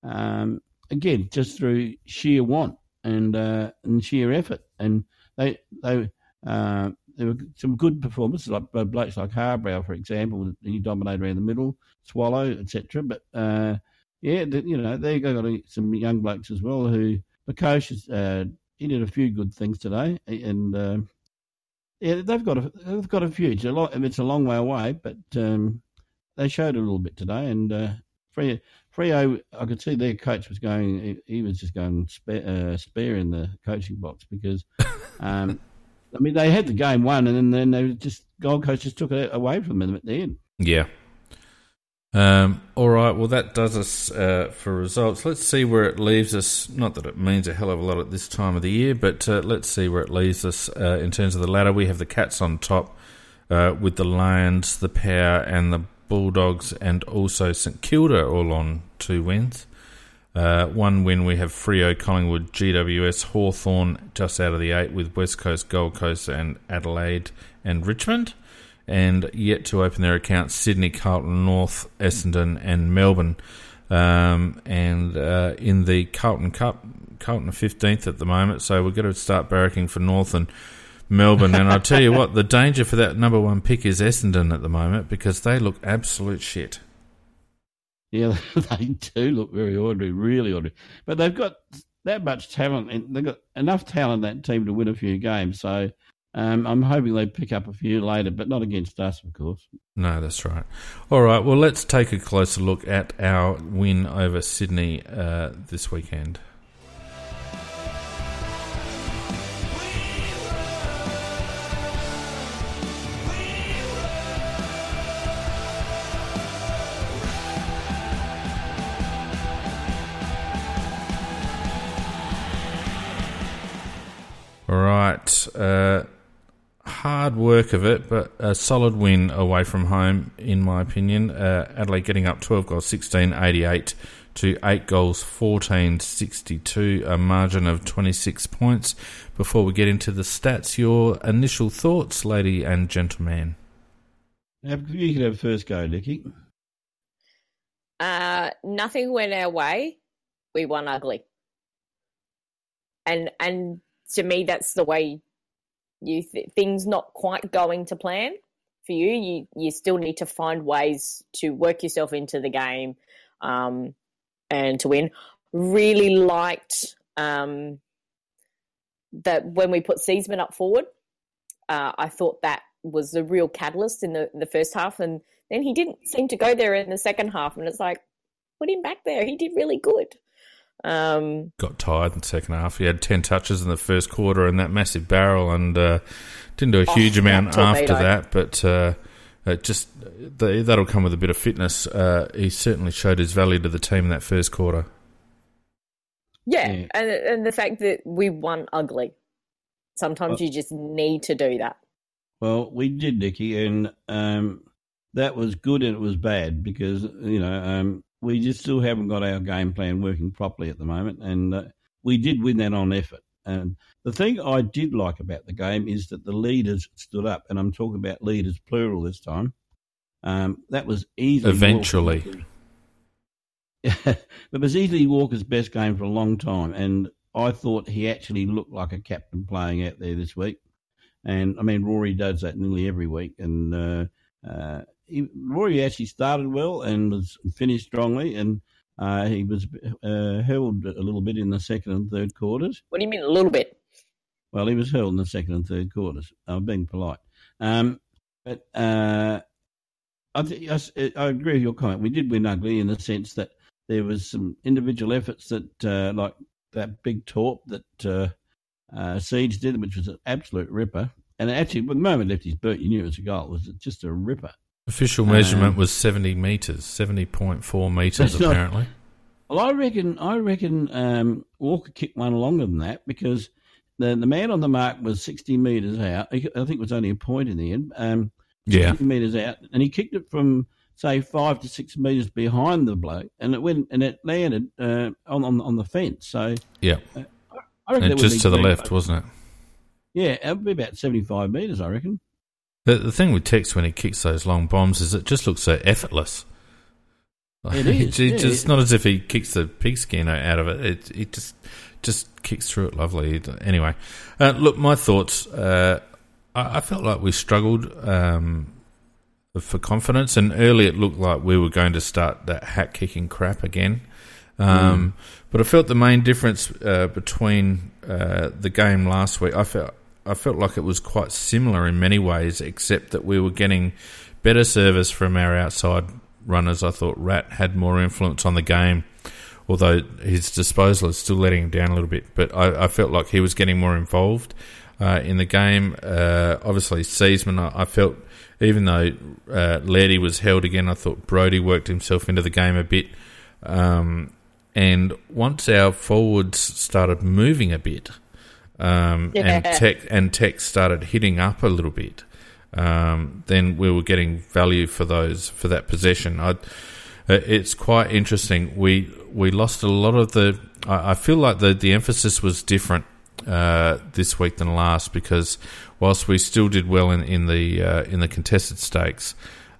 um, again just through sheer want and uh, and sheer effort, and they they uh, there were some good performances like blokes like Harbrow, for example, he dominated around the middle, Swallow, etc. But uh, yeah, you know they got some young blokes as well who has, uh, he did a few good things today, and. Uh, yeah, they've got a they've got a future. A lot, it's a long way away, but um, they showed a little bit today. And uh, Freo, Freo, I could see their coach was going. He, he was just going spare, uh, spare in the coaching box because, um, I mean, they had the game won, and then, they just Gold Coast just took it away from them at the end. Yeah. Um, all right. Well, that does us uh, for results. Let's see where it leaves us. Not that it means a hell of a lot at this time of the year, but uh, let's see where it leaves us uh, in terms of the ladder. We have the Cats on top uh, with the Lions, the Power, and the Bulldogs, and also St Kilda all on two wins. Uh, one win we have Freo, Collingwood, GWS, Hawthorn just out of the eight with West Coast, Gold Coast, and Adelaide and Richmond and yet to open their accounts Sydney, Carlton, North, Essendon, and Melbourne. Um, and uh, in the Carlton Cup, Carlton are 15th at the moment, so we're going to start barracking for North and Melbourne. and I'll tell you what, the danger for that number one pick is Essendon at the moment because they look absolute shit. Yeah, they do look very ordinary, really ordinary. But they've got that much talent, and they've got enough talent that team to win a few games. So um, I'm hoping they pick up a few later, but not against us, of course. No, that's right. All right, well, let's take a closer look at our win over Sydney uh, this weekend. All right. Uh, hard work of it, but a solid win away from home, in my opinion. Uh, Adelaide getting up 12 goals, 16 88 to 8 goals, 14 62, a margin of 26 points. Before we get into the stats, your initial thoughts, lady and gentleman. You can have first go, Nicky. Uh, nothing went our way. We won ugly. And and to me, that's the way you th- things not quite going to plan for you. You you still need to find ways to work yourself into the game, um, and to win. Really liked um, that when we put Seedsman up forward. Uh, I thought that was the real catalyst in the the first half, and then he didn't seem to go there in the second half. And it's like, put him back there. He did really good. Um, Got tired in the second half. He had 10 touches in the first quarter and that massive barrel and uh, didn't do a Oh, huge that amount after that, but uh, it just the, that'll come with a bit of fitness. Uh, he certainly showed his value to the team in that first quarter. yeah, Yeah. and and the fact that we won ugly. Sometimes Well- you just need to do that. Well, we did, Nicky, and um, that was good and it was bad because you know um, we just still haven't got our game plan working properly at the moment, and uh, we did win that on effort. And the thing I did like about the game is that the leaders stood up, and I'm talking about leaders plural this time. Um, that was easily Eventually. Walker's- it was easily Walker's best game for a long time, and I thought he actually looked like a captain playing out there this week. And I mean, Rory does that nearly every week. And uh, uh, he, Rory actually started well and was finished strongly. And uh, he was uh, held a little bit in the second and third quarters. What do you mean a little bit? Well, he was held in the second and third quarters. I'm being polite. Um, but uh, I, th- I I agree with your comment. We did win ugly in the sense that there was some individual efforts that, uh, like that big torp that uh, uh, Siege did, which was an absolute ripper. And actually, when the moment left his boot, you knew it was a goal. It was just a ripper. Official Um, measurement was 70 metres, 70.4 metres That's not- apparently. Well, I reckon I reckon um, Walker kicked one longer than that because the the man on the mark was sixty metres out. I think it was only a point in the end. Um, Yeah. 60 metres out, and he kicked it from say five to six metres behind the bloke, and it went and it landed uh, on, on on the fence. So Yeah. I reckon And just to the left, card. wasn't it? Yeah, it would be about seventy five metres, I reckon. The, the thing with Tex when he kicks those long bombs is it just looks so effortless. It is, It- yeah. it's just not as if he kicks the pigskin out of it. It, it just just kicks through it lovely. Anyway, uh, look, my thoughts. Uh, I, I felt like we struggled um, for confidence, and early it looked like we were going to start that hat kicking crap again. Um, But I felt the main difference uh, between uh, the game last week. I felt I felt like it was quite similar in many ways, except that we were getting better service from our outside runners. I thought Rat had more influence on the game, although his disposal is still letting him down a little bit. But I, I felt like he was getting more involved uh, in the game. Uh, obviously, Seedsman, I, I felt even though uh, was held again, I thought Brodie worked himself into the game a bit. Um, and once our forwards started moving a bit, um, and Tex and Tex started hitting up a little bit, um, then we were getting value for those for that possession. I, it's quite interesting. We we lost a lot of the. I, I feel like the the emphasis was different uh, this week than last because whilst we still did well in in the uh, in the contested stakes,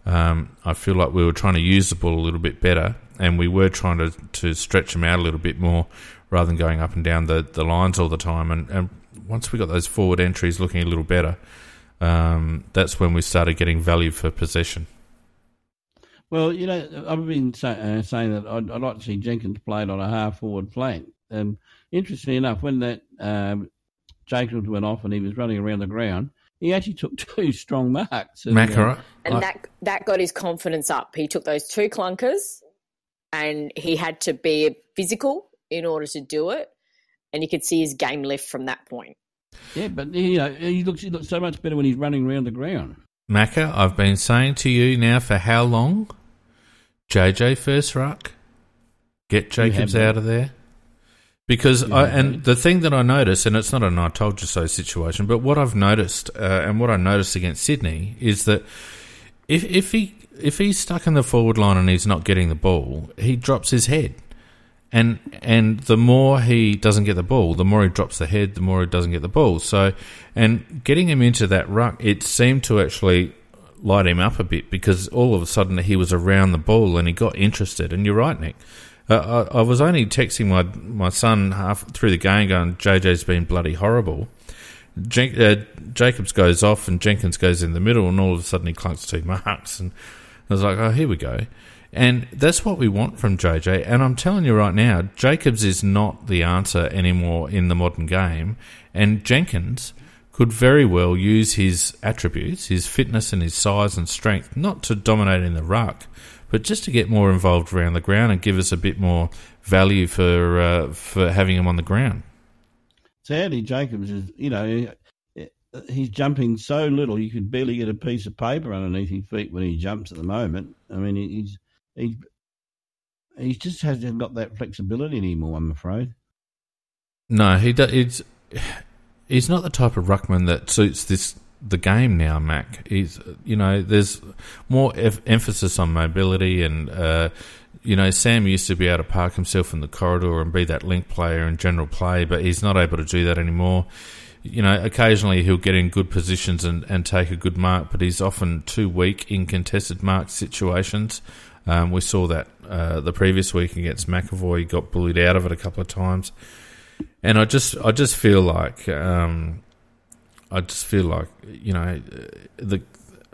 um, I feel like we were trying to use the ball a little bit better, and we were trying to to stretch them out a little bit more rather than going up and down the, the lines all the time. And, and once we got those forward entries looking a little better, um, that's when we started getting value for possession. Well, you know, I've been say, uh, saying that I'd, I'd like to see Jenkins played on a half forward flank. Um, interestingly enough, when that um, Jacobs went off and he was running around the ground, he actually took two strong marks. And, uh, And I- that that got his confidence up. He took those two clunkers, and he had to be physical in order to do it. And you could see his game lift from that point. yeah, but you know, he looks he looks so much better when he's running around the ground. Macca, I've been saying to you now for how long? JJ first ruck. Get Jacobs out of there. Because I, and the thing that I noticed, and it's not an "I told you so" situation, but what I've noticed, uh, and what I noticed against Sydney, is that if if he if he's stuck in the forward line and he's not getting the ball, he drops his head, and and the more he doesn't get the ball, the more he drops the head, the more he doesn't get the ball. So, and getting him into that ruck, it seemed to actually light him up a bit because all of a sudden he was around the ball and he got interested. And you're right, Nick. Uh, I, I, was only texting my my son half through the game, going, "JJ's been bloody horrible." Jen- uh, Jacobs goes off and Jenkins goes in the middle, and all of a sudden he clunks two marks, and I was like, "Oh, here we go." And that's what we want from JJ. And I'm telling you right now, Jacobs is not the answer anymore in the modern game. And Jenkins could very well use his attributes, his fitness and his size and strength, not to dominate in the ruck, but just to get more involved around the ground and give us a bit more value for uh, for having him on the ground. Sadly, Jacobs is you know he's jumping so little you could barely get a piece of paper underneath his feet when he jumps at the moment. I mean he's he's he just hasn't got that flexibility anymore. I'm afraid. No, he does. It's he's not the type of ruckman that suits this the game now, Mac. He's, you know, there's more emphasis on mobility, and uh, you know, Sam used to be able to park himself in the corridor and be that link player and general play, but he's not able to do that anymore. You know, occasionally he'll get in good positions and, and take a good mark, but he's often too weak in contested mark situations. Um, we saw that uh, the previous week against McEvoy, he got bullied out of it a couple of times, and I just, I just feel like. Um, I just feel like you know the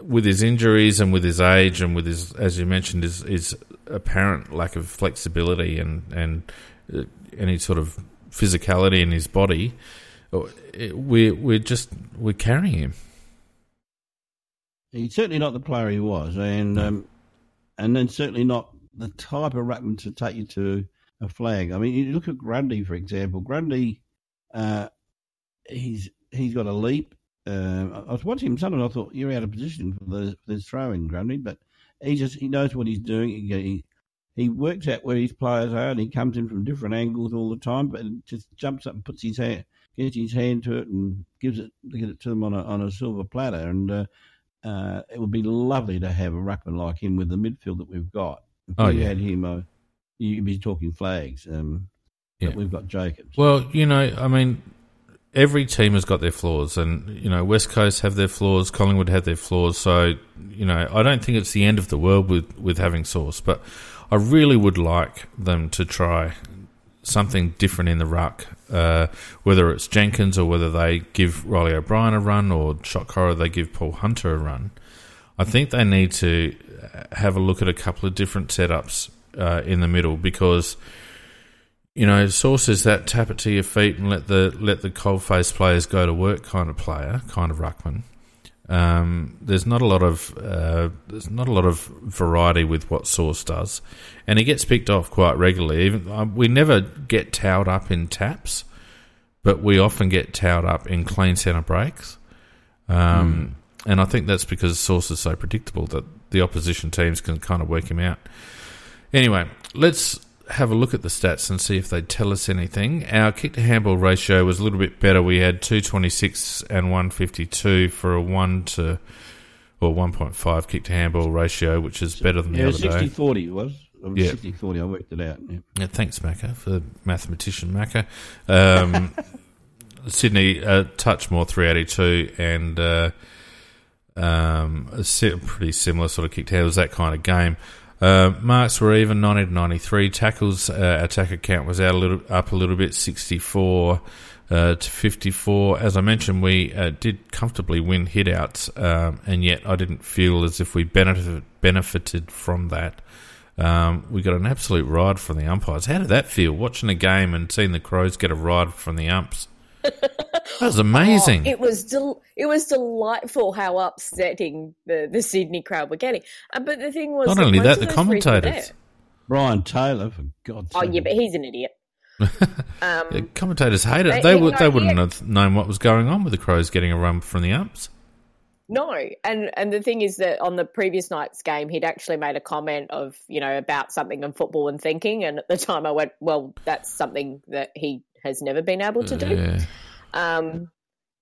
with his injuries and with his age and with his, as you mentioned, his, his apparent lack of flexibility and and uh, any sort of physicality in his body, uh, we're we're just we're carrying him. He's certainly not the player he was, and um, and then certainly not the type of ruckman to take you to a flag. I mean, you look at Grundy, for example. Grundy, uh, he's he's got a leap. Uh, I was watching him Sometimes I thought you're out of position for the for this throw in, Grundy, but he just he knows what he's doing. He, he, he works out where his players are, and he comes in from different angles all the time. But just jumps up and puts his hand, gets his hand to it, and gives it gives it to them on a on a silver platter. And uh, uh, it would be lovely to have a ruckman like him with the midfield that we've got. If oh, we yeah. had him, uh, you'd be talking flags. Um, yeah. we've got Jacobs. Well, you know, I mean, every team has got their flaws, and you know West Coast have their flaws, Collingwood have their flaws. So you know I don't think it's the end of the world with with having Sauce, but I really would like them to try something different in the ruck. Uh, whether it's Jenkins or whether they give Reilly O'Brien a run or shot corridor they give Paul Hunter a run. I think they need to have a look at a couple of different setups uh, in the middle because you know, sources that tap it to your feet and let the let the cold face players go to work kind of player, kind of ruckman. Um, there's not a lot of uh, there's not a lot of variety with what Sauce does, and he gets picked off quite regularly. Even uh, we never get towed up in taps, but we often get towed up in clean centre breaks. Um, mm. And I think that's because Sauce is so predictable that the opposition teams can kind of work him out. Anyway, let's have a look at the stats and see if they tell us anything. Our kick to handball ratio was a little bit better. We had 226 and 152 for a 1 to or 1.5 kick to handball ratio, which is better than the yeah, other 60 day. 40 was. yeah. 60 40, I worked it out. Yeah. yeah thanks, Macca, for mathematician Macca. Um, Sydney, uh, touch more 382 and uh, um, a pretty similar sort of kick to handle. It was that kind of game. Uh, marks were even 1993. Tackles uh, attacker count was out a little up a little bit, 64 uh, to 54. As I mentioned, we uh, did comfortably win hitouts, um, and yet I didn't feel as if we benefited benefited from that. Um, we got an absolute ride from the umpires. How did that feel? Watching a game and seeing the Crows get a ride from the umps. That was amazing. Oh, it was del- it was delightful how upsetting the, the Sydney crowd were getting. Uh, but the thing was, not only that, the commentators. Brian Taylor, for God's sake. Oh yeah, but he's an idiot. um, the commentators hate it. They, they, would, they wouldn't have known what was going on with the Crows getting a run from the umps. No, and and the thing is that on the previous night's game, he'd actually made a comment of you know about something in football and thinking, and at the time I went, well, that's something that he has never been able to do. Yeah. Um,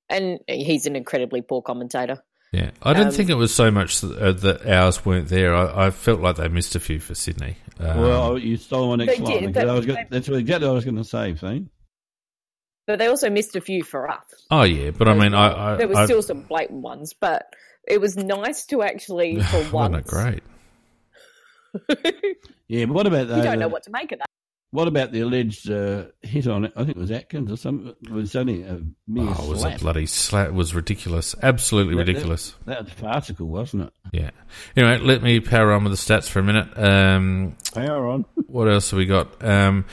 and he's an incredibly poor commentator. Yeah, I didn't Um, think it was so much that, uh, that ours weren't there. I, I felt like they missed a few for Sydney. Um, well, you stole my next They line. did, because but- I was go- that's exactly what I was going to say, Fiend. But they also missed a few for us. oh yeah, but I mean, I, I there was I, still some blatant ones, but it was nice to actually for wasn't once. it great? Yeah, but what about that? You don't know what to make of that. What about the alleged uh, hit on it? I think it was Atkins or something. It was only a mere Oh, it was slap. a bloody slap. It was ridiculous. Absolutely That- that- ridiculous. That was farcical, wasn't it? Yeah. Anyway, let me power on with the stats for a minute. Um, Power on. what else have we got? Um,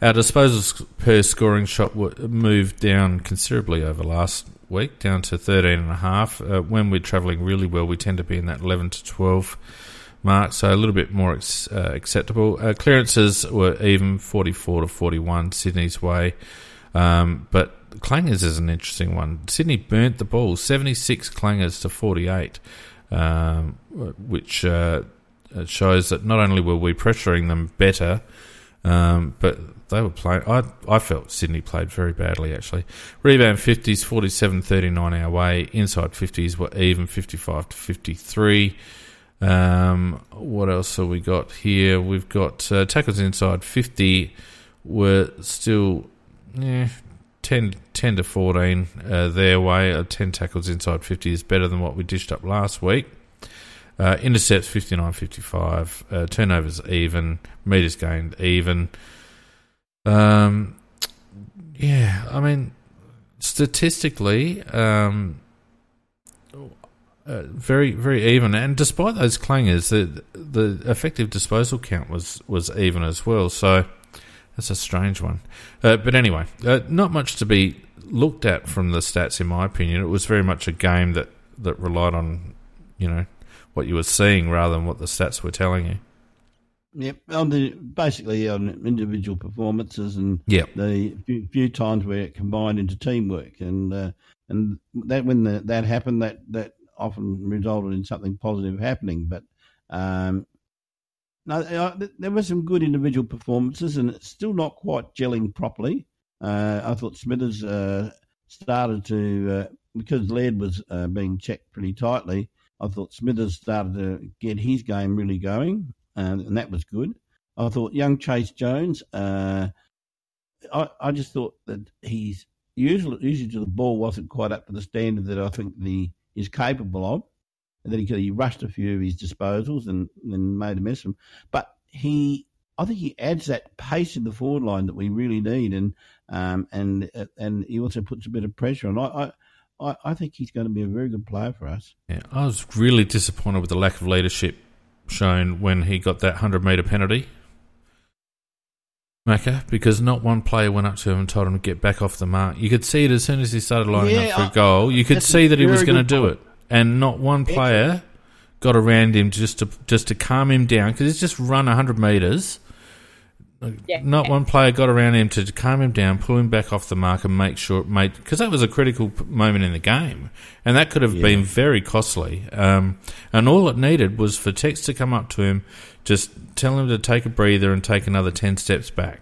our disposals per scoring shot moved down considerably over last week, down to 13.5. Uh, when we're travelling really well, we tend to be in that 11 to 12 mark, so a little bit more uh, acceptable. Uh, clearances were even 44 to 41 Sydney's way. Um, but clangers is an interesting one. Sydney burnt the ball, 76 clangers to 48, um, which uh, shows that not only were we pressuring them better, um, but they were playing. I I felt Sydney played very badly actually. Rebound fifties, 47-39 our way. Inside fifties were even, fifty five to fifty three. Um, what else have we got here? We've got uh, tackles inside fifty were still yeah, 10, 10 to fourteen uh, their way. Uh, Ten tackles inside fifty is better than what we dished up last week. Uh, intercepts 59 55. Uh, turnovers even. Meters gained even. Um, yeah, I mean, statistically, um, uh, very, very even. And despite those clangers, the, the effective disposal count was, was even as well. So that's a strange one. Uh, but anyway, uh, not much to be looked at from the stats, in my opinion. It was very much a game that, that relied on, you know, what you were seeing rather than what the stats were telling you. Yep, on the basically on individual performances and Yep. the few, few times where it combined into teamwork, and uh, and that when the, that happened, that that often resulted in something positive happening. But um, no, there were some good individual performances, and it's still not quite gelling properly. Uh, I thought Smithers uh, started to uh, because Laird was uh, being checked pretty tightly. I thought Smithers started to get his game really going, um, and that was good. I thought young Chayce Jones. Uh, I, I just thought that he's usually usually the ball wasn't quite up to the standard that I think the is capable of. And he he rushed a few of his disposals and then made a mess of them. But he, I think he adds that pace in the forward line that we really need, and um, and uh, and he also puts a bit of pressure on. I. I I, think he's going to be a very good player for us. Yeah, I was really disappointed with the lack of leadership shown when he got that 100 metre penalty. Macca, because not one player went up to him and told him to get back off the mark. You could see it as soon as he started lining Yeah, up for a I- goal. You could see that he was going to do point. it, and not one player got around him just to just to calm him down because he's just run 100 metres. Yeah. Not one player got around him to calm him down, pull him back off the mark, and make sure it made because that was a critical moment in the game, and that could have Yeah. been very costly. Um, and all it needed was for Tex to come up to him, just tell him to take a breather and take another ten steps back.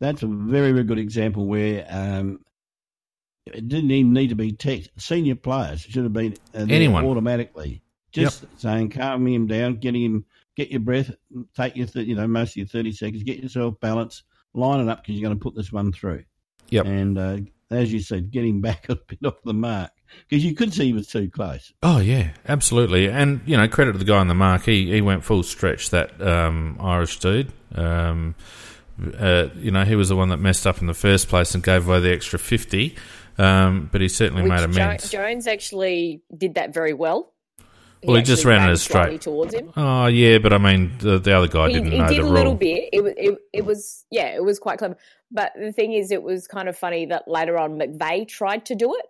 That's a very, very good example where um, it didn't even need to be Tex. Senior players should have been uh, Anyone. automatically. Just saying, calm him down, getting him, get your breath, take your, th- you know, most of your thirty seconds, get yourself balanced, line it up because you're going to put this one through. Yep. And uh, as you said, getting back a bit off the mark because you could see he was too close. Oh yeah, absolutely. And you know, credit to the guy on the mark. He he went full stretch. That um, Irish dude. Um, uh, you know, he was the one that messed up in the first place and gave away the extra fifty. Um, but he certainly Which made Jo- amends. Jones actually did that very well. Well, he just actually ran it ran as straight. towards him. Oh yeah, but I mean, the, the other guy he, didn't he know did the a rule. little bit. It, was- it it was yeah, it was quite clever. But the thing is, it was kind of funny that later on McVeigh tried to do it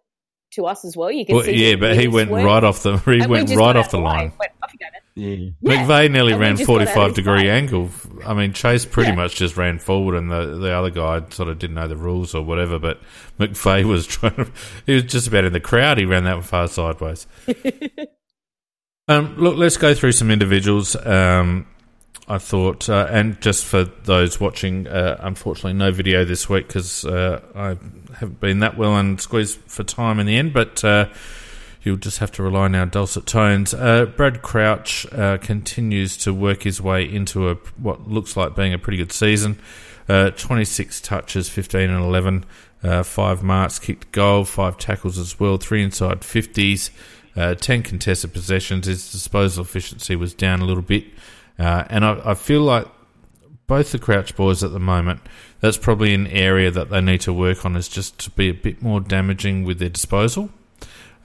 to us as well. You can Well, see, yeah, but he went sweat. right off the. He And went just right off the way. line. Went, off you go. Yeah. Yeah. McVeigh nearly And ran just got out of forty-five degree way. angle I mean, Chayce pretty Yeah. much just ran forward, and the the other guy sort of didn't know the rules or whatever. But McVeigh was trying to. He was just about in the crowd. He ran that far sideways. um, look, let's go through some individuals. Um, I thought, uh, and just for those watching, uh, unfortunately, no video this week because uh, I haven't been that well and squeezed for time in the end. But uh, you'll just have to rely on our dulcet tones. Uh, Brad Crouch uh, continues to work his way into a what looks like being a pretty good season. Uh, 26 touches, 15 and 11, uh, five marks, kicked goal, five tackles as well, three inside 50s, uh, 10 contested possessions. His disposal efficiency was down a little bit. Uh, and I, I feel like both the Crouch boys at the moment, that's probably an area that they need to work on is just to be a bit more damaging with their disposal.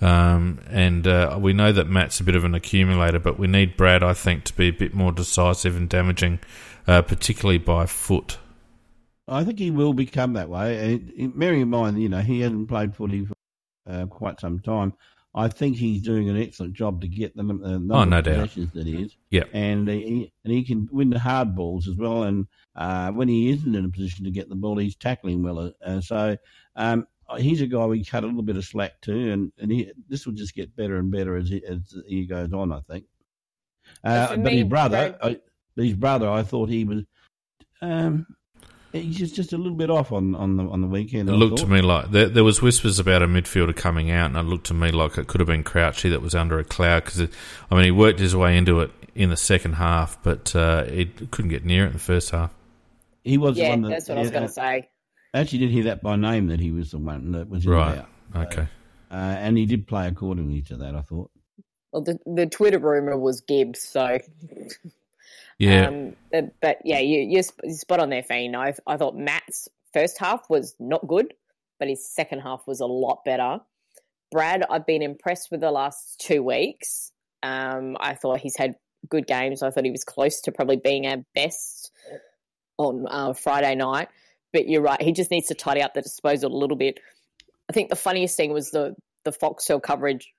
Um, and uh, we know that Matt's a bit of an accumulator, but we need Brad, I think, to be a bit more decisive and damaging, uh, particularly by foot. I think he will become that way. And bearing in mind, you know, he hasn't played footy for uh, quite some time. I think he's doing an excellent job to get the num- uh, number Oh, no of doubt. possessions that he is. Yep. and he and he can win the hard balls as well. And uh, when he isn't in a position to get the ball, he's tackling well. Uh, so um, he's a guy we cut a little bit of slack to, and and he, this will just get better and better as he, as the year goes on. I think. Uh, but me, his brother, Brad- I, his brother, I thought he was. Um, he's just, just a little bit off on, on the on the weekend. It I looked to me like there, there was whispers about a midfielder coming out, and it looked to me like it could have been Crouchy that was under a cloud because, I mean, he worked his way into it in the second half, but uh, he couldn't get near it in the first half. He was the Yeah, one that, that's what I was going to say. I actually did hear that by name that he was the one that was in Right. doubt. Okay. Uh, and he did play accordingly to that. I thought. Well, the, the Twitter rumor was Gibbs, so. Yeah. Um, but, yeah, you, you're spot on there, Fiend. I, I thought Matt's first half was not good, but his second half was a lot better. Brad, I've been impressed with the last two weeks. Um, I thought he's had good games. I thought he was close to probably being our best on uh, Friday night. But you're right, he just needs to tidy up the disposal a little bit. I think the funniest thing was the the Foxtel coverage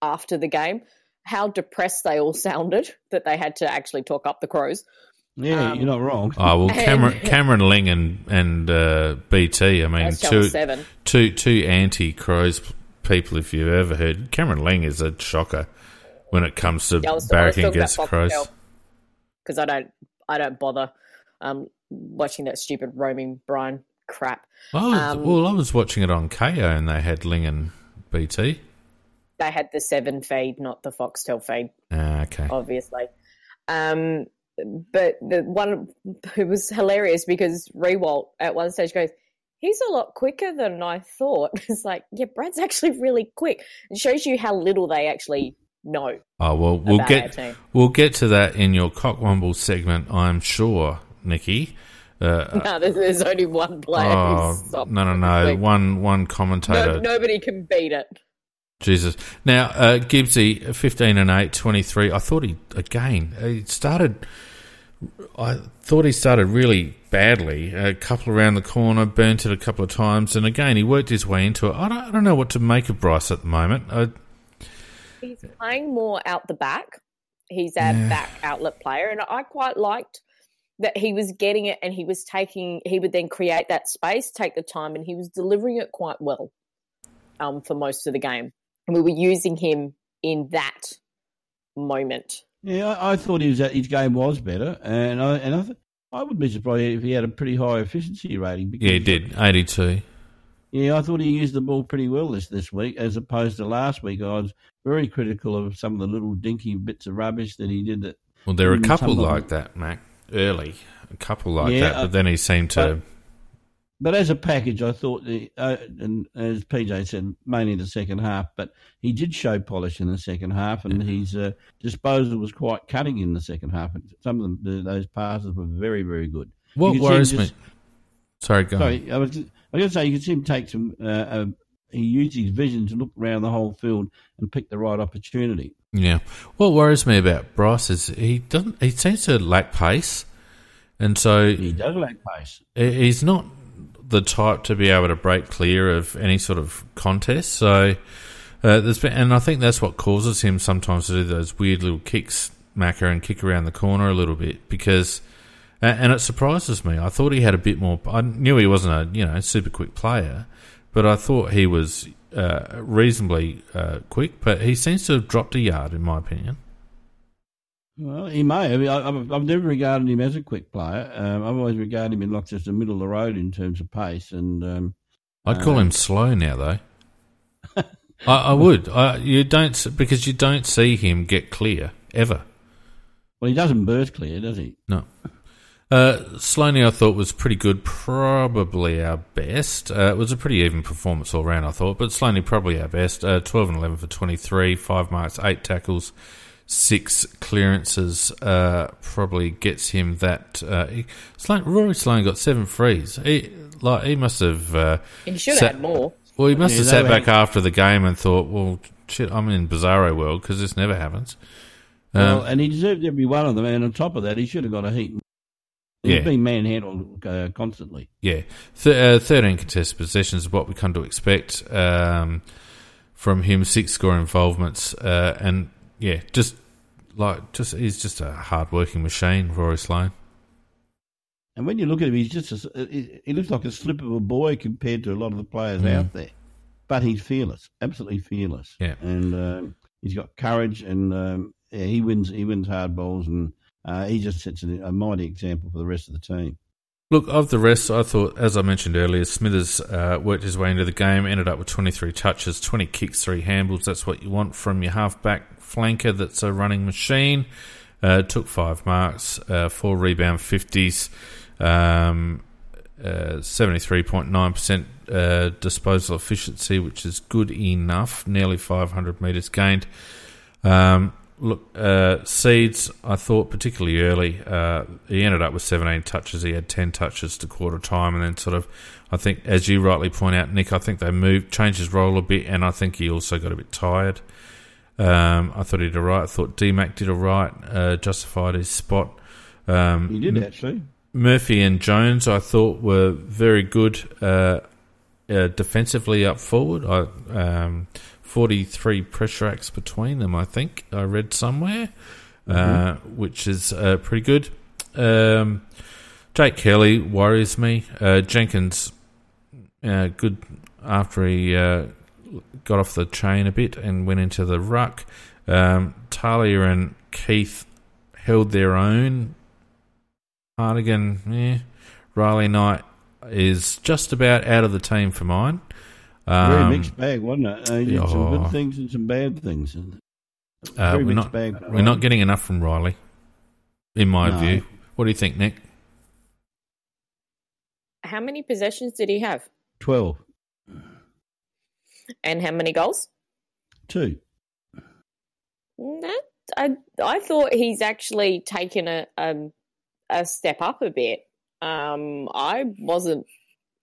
after the game. How depressed they all sounded that they had to actually talk up the Crows. Yeah, Um, you're not wrong. Oh well, Cameron, Cameron Ling and and uh, BT. I mean, That's Channel two Seven. two two anti crows people. If you've ever heard, Cameron Ling is a shocker when it comes to Yeah, barracking against crows. because I don't I don't bother um, watching that stupid roaming Brian crap. I was, Um, well, I was watching it on Kayo and they had Ling and BT. They had the seven feed, not the Foxtel feed, Ah, okay. obviously. Um, but the one who was hilarious because Riewoldt at one stage goes, "He's a lot quicker than I thought." It's like, yeah, Brad's actually really quick. It shows you how little they actually know Oh well, we'll get we'll get to that in your cockwomble segment, I'm sure, Nikki. Uh, No, there's, there's only one player. oh no, no, no! One one No, commentator. nobody can beat it. Jesus. Now, uh, Gibbsy, 15 and 8, 23. I thought he, again, he started, I thought he started really badly. A couple around the corner, burnt it a couple of times, and again, he worked his way into it. I don't, I don't know what to make of Bryce at the moment. I, He's playing more out the back. He's a Yeah. back outlet player, and I quite liked that he was getting it and he was taking. He would then create that space, take the time, and he was delivering it quite well um, for most of the game. And we were using him in that moment. Yeah, I, I thought his his game was better, and I and I, th- I would be surprised if he had a pretty high efficiency rating. Because, yeah, he did. 82. Yeah, I thought he used the ball pretty well this this week, as opposed to last week. I was very critical of some of the little dinky bits of rubbish that he did. That Well, there were a couple like that, Mac, early. A couple like Yeah, that, uh, but then he seemed to. But as a package, I thought, the, uh, and as PJ said, mainly the second half. But he did show polish in the second half, and his uh, disposal was quite cutting in the second half. And some of them, the, those passes were very, very good. what you could see worries me. Sorry, go on. Sorry, I was, I was going to say you could see him take some. Uh, uh, he used his vision to look around the whole field and pick the right opportunity. Yeah. What worries me about Bryce is he doesn't. He seems to lack pace, and so He does lack pace. he- he's not the type to be able to break clear of any sort of contest. So uh, there's been, and I think that's what causes him sometimes to do those weird little kicks, Macca, and kick around the corner a little bit because and, it surprises me. I thought he had a bit more. I knew he wasn't a you know super quick player, but I thought he was uh, reasonably uh, quick. But he seems to have dropped a yard, in my opinion. Well, he may. I mean, I, have never regarded him as a quick player. Um, I've always regarded him in like just the middle of the road in terms of pace. And um, I'd call uh, him slow now, though. I, I, would. I, you don't because you don't see him get clear ever. Well, he doesn't burst clear, does he? No. Uh, Sloaney, I thought was pretty good. Probably our best. Uh, it was a pretty even performance all round, I thought. But Sloaney probably our best. Uh, Twelve and eleven for twenty three, five marks, eight tackles, six clearances. Uh, probably gets him that. Uh, he, Sloane, Rory Sloane got seven frees. He like he must have. Uh, he should have had more. Well, he must yeah, have sat back after the game and thought, "Well, shit, I'm in Bizarro world because this never happens." Well, um, and he deserved every one of them. And on top of that, he should have got a heat. He's yeah. been manhandled uh, constantly. Yeah. Th- uh, 13 contested possessions is what we come to expect um, from him. Six score involvements. Uh, and, yeah, just like, just he's just a hard working machine, Rory Sloane. And when you look at him, he's just a, he looks like a slip of a boy compared to a lot of the players mm. out there. But he's fearless, absolutely fearless. Yeah. And um, he's got courage and um, yeah, he wins. He wins hard balls, and uh, he just sets a, a mighty example for the rest of the team. Look, of the rest, I thought, as I mentioned earlier, Smithers uh, worked his way into the game, ended up with 23 touches, 20 kicks, 3 handballs. That's what you want from your halfback flanker that's a running machine. Uh, took 5 marks, uh, 4 rebound 50s, um, 73.9% uh, uh, disposal efficiency, which is good enough, nearly 500 metres gained. Um, Look, uh, Seeds, I thought particularly early, uh, he ended up with 17 touches. He had 10 touches to quarter time, and then sort of, I think, as you rightly point out, Nick, I think they moved, changed his role a bit, and I think he also got a bit tired. Um, I thought he did all right. I thought DMAC did all right, uh, justified his spot. Um, he did actually. Murphy and Jones, I thought, were very good uh, uh, defensively up forward. I. Um, 43 pressure acts between them, I think. I read somewhere, mm-hmm. uh, which is uh, pretty good. Um, Jake Kelly worries me. Uh, Jenkins, uh, good after he uh, got off the chain a bit and went into the ruck. Um, Talia and Keath held their own. Hartigan, yeah. Riley Knight is just about out of the team for mine. Um, Very mixed bag, wasn't it? Uh, he oh, some good things and some bad things. Uh, we're not bag, we're not getting enough from Riley, in my no. view. What do you think, Nick? How many possessions did he have? Twelve. And how many goals? Two. That, I I thought he's actually taken a um, a step up a bit. Um, I wasn't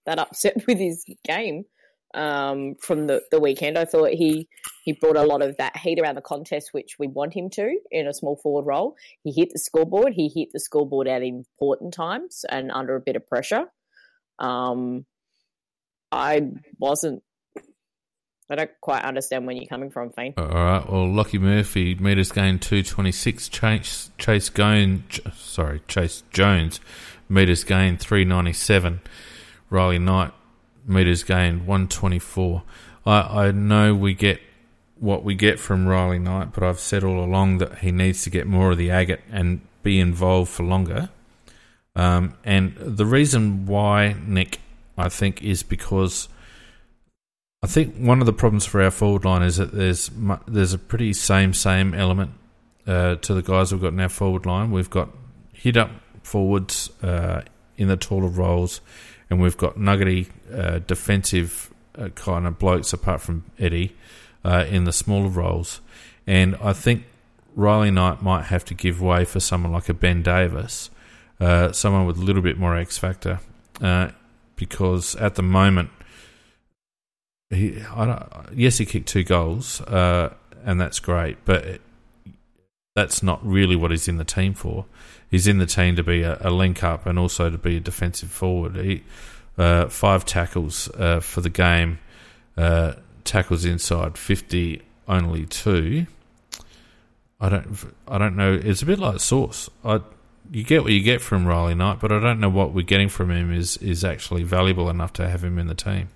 that upset with his game um, from the, the weekend. I thought he he brought a lot of that heat around the contest, which we want him to in a small forward role. He hit the scoreboard. He hit the scoreboard at important times and under a bit of pressure. Um, I wasn't. I don't quite understand where you're coming from, Fane. All right. Well, Lachie Murphy meters gained two twenty six. Chayce Chayce Gone, sorry, Chayce Jones meters gained three ninety seven. Riley Knight meters gained 124. I, I know we get what we get from Riley Knight, but I've said all along that he needs to get more of the agate and be involved for longer. Um, and the reason why, Nick, I think, is because I think one of the problems for our forward line is that there's there's a pretty same same element uh, to the guys we've got in our forward line. We've got hit up forwards uh, in the taller roles, and we've got nuggety uh, defensive uh, kind of blokes apart from Eddie uh, in the smaller roles. And I think Riley Knight might have to give way for someone like a Ben Davis, uh, someone with a little bit more X factor, because at the moment, he, yes, he kicked two goals, uh, and that's great, but that's not really what he's in the team for he's in the team to be a, a link up and also to be a defensive forward. He uh, five tackles uh, for the game, uh, tackles inside fifty, only two. I don't, I don't know. It's a bit like Sauce. I you get what you get from Riley Knight, but I don't know what we're getting from him is is actually valuable enough to have him in the team.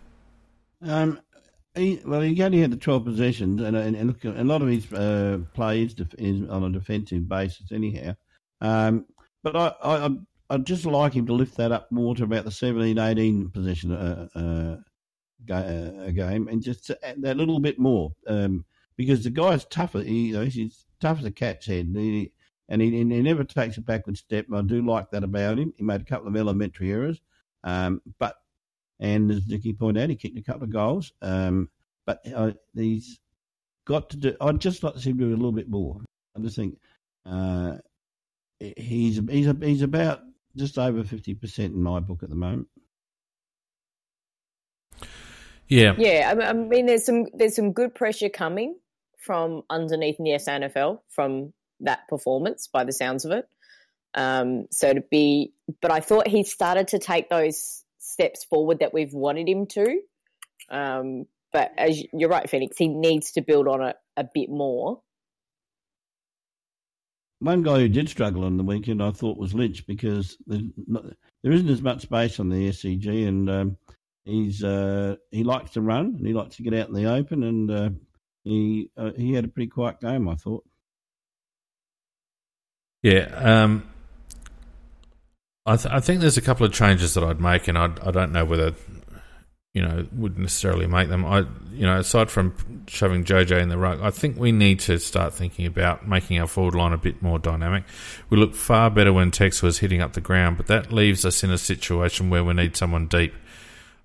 Um, he, well, he only had the 12 possessions, and, and, and look, a lot of his uh, play is, def- is on a defensive basis, anyhow. Um, but I, I, I'd just like him to lift that up more to about the 17 18 possession uh, uh, ga- uh, game and just add that little bit more. Um, because the guy's tougher, he, you know, he's tough as a cat's head. He, and he, he never takes a backward step. I do like that about him. He made a couple of elementary errors, um, but and as Nicky pointed out, he kicked a couple of goals. Um, but uh, he's got to do. I'd just like to see him do a little bit more. I just think uh, he's he's he's about just over fifty percent in my book at the moment. Yeah, Yeah, I mean, there's some there's some good pressure coming from underneath in the SANFL from that performance, by the sounds of it. Um, so to be, but I thought he started to take those steps forward that we've wanted him to. Um, but as you're right, Phoenix, he needs to build on it a bit more. One guy who did struggle on the weekend, I thought, was Lynch because not, there isn't as much space on the SCG, and um, he's uh, he likes to run and he likes to get out in the open, and uh, he uh, he had a pretty quiet game, I thought. Yeah, um, I, th- I think there's a couple of changes that I'd make, and I, I don't know whether you know would necessarily make them. I you know aside from shoving JJ in the rug, I think we need to start thinking about making our forward line a bit more dynamic. We look far better when Tex was hitting up the ground, but that leaves us in a situation where we need someone deep.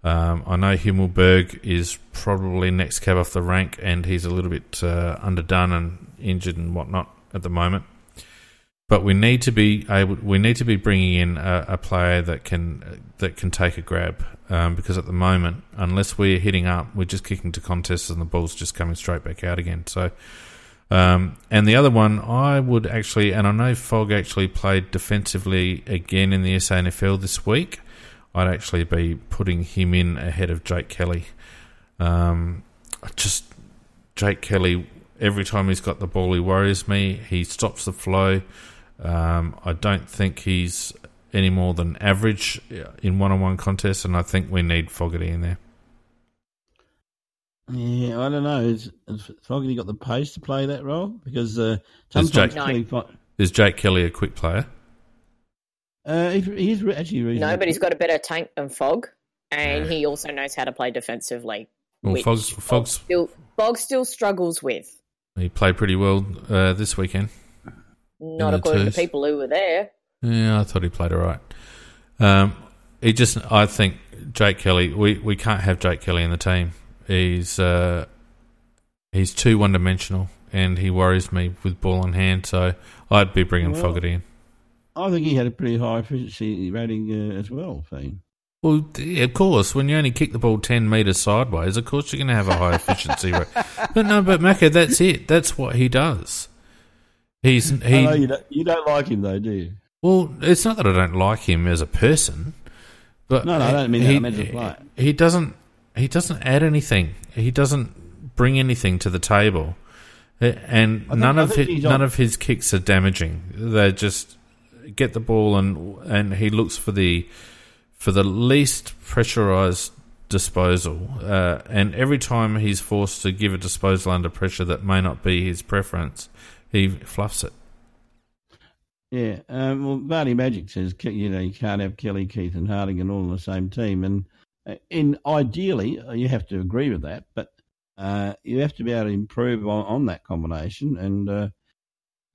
Um, I know Himmelberg is probably next cab off the rank, and he's a little bit uh, underdone and injured and whatnot at the moment but we need to be able we need to be bringing in a, a player that can that can take a grab um, because at the moment unless we're hitting up we're just kicking to contests and the ball's just coming straight back out again. So um, and the other one I would actually and I know Fogg actually played defensively again in the SANFL this week. I'd actually be putting him in ahead of Jake Kelly. Um, just Jake Kelly every time he's got the ball he worries me. He stops the flow um, I don't think he's any more than average in one-on-one contests, and I think we need Fogarty in there. Yeah, I don't know. Is, has Fogarty got the pace to play that role? Because uh, Is sometimes Jake- Kelly fi- Is Jake Kelly a quick player? uh, he- he's re- actually reasonable. No, but he's got a better tank than Fog, and Yeah. he also knows how to play defensively. Well, which Fogg's, Fogg still Fog still struggles with. he played pretty well uh, this weekend. Not the according twos. to people who were there. Yeah, I thought he played all right. Um, he just, I think Jake Kelly. We, we can't have Jake Kelly in the team. He's uh, he's too one dimensional, and he worries me with ball in hand. So I'd be bringing Well- Fogarty in. I think he had a pretty high efficiency rating uh, as well, Fiend. Well, of course, when you only kick the ball 10 metres sideways, of course you're going to have a high efficiency rate. But no, but Macca, that's it. That's what he does. He's I know he. You don't, you don't like him though, do you? Well, it's not that I don't like him as a person, but No, no, I don't mean that. I he, meant a player. he doesn't. He doesn't add anything. He doesn't bring anything to the table, and think- none of his, none of his kicks are damaging. They just get the ball and and he looks for the for the least pressurized disposal. Uh, and every time he's forced to give a disposal under pressure that may not be his preference, he fluffs it. Yeah. Um, well, Barney Magic says you know you can't have Kelly, Keath, and Harding and all on the same team, and uh, in ideally uh, you have to agree with that, but uh, you have to be able to improve on, on that combination. And uh,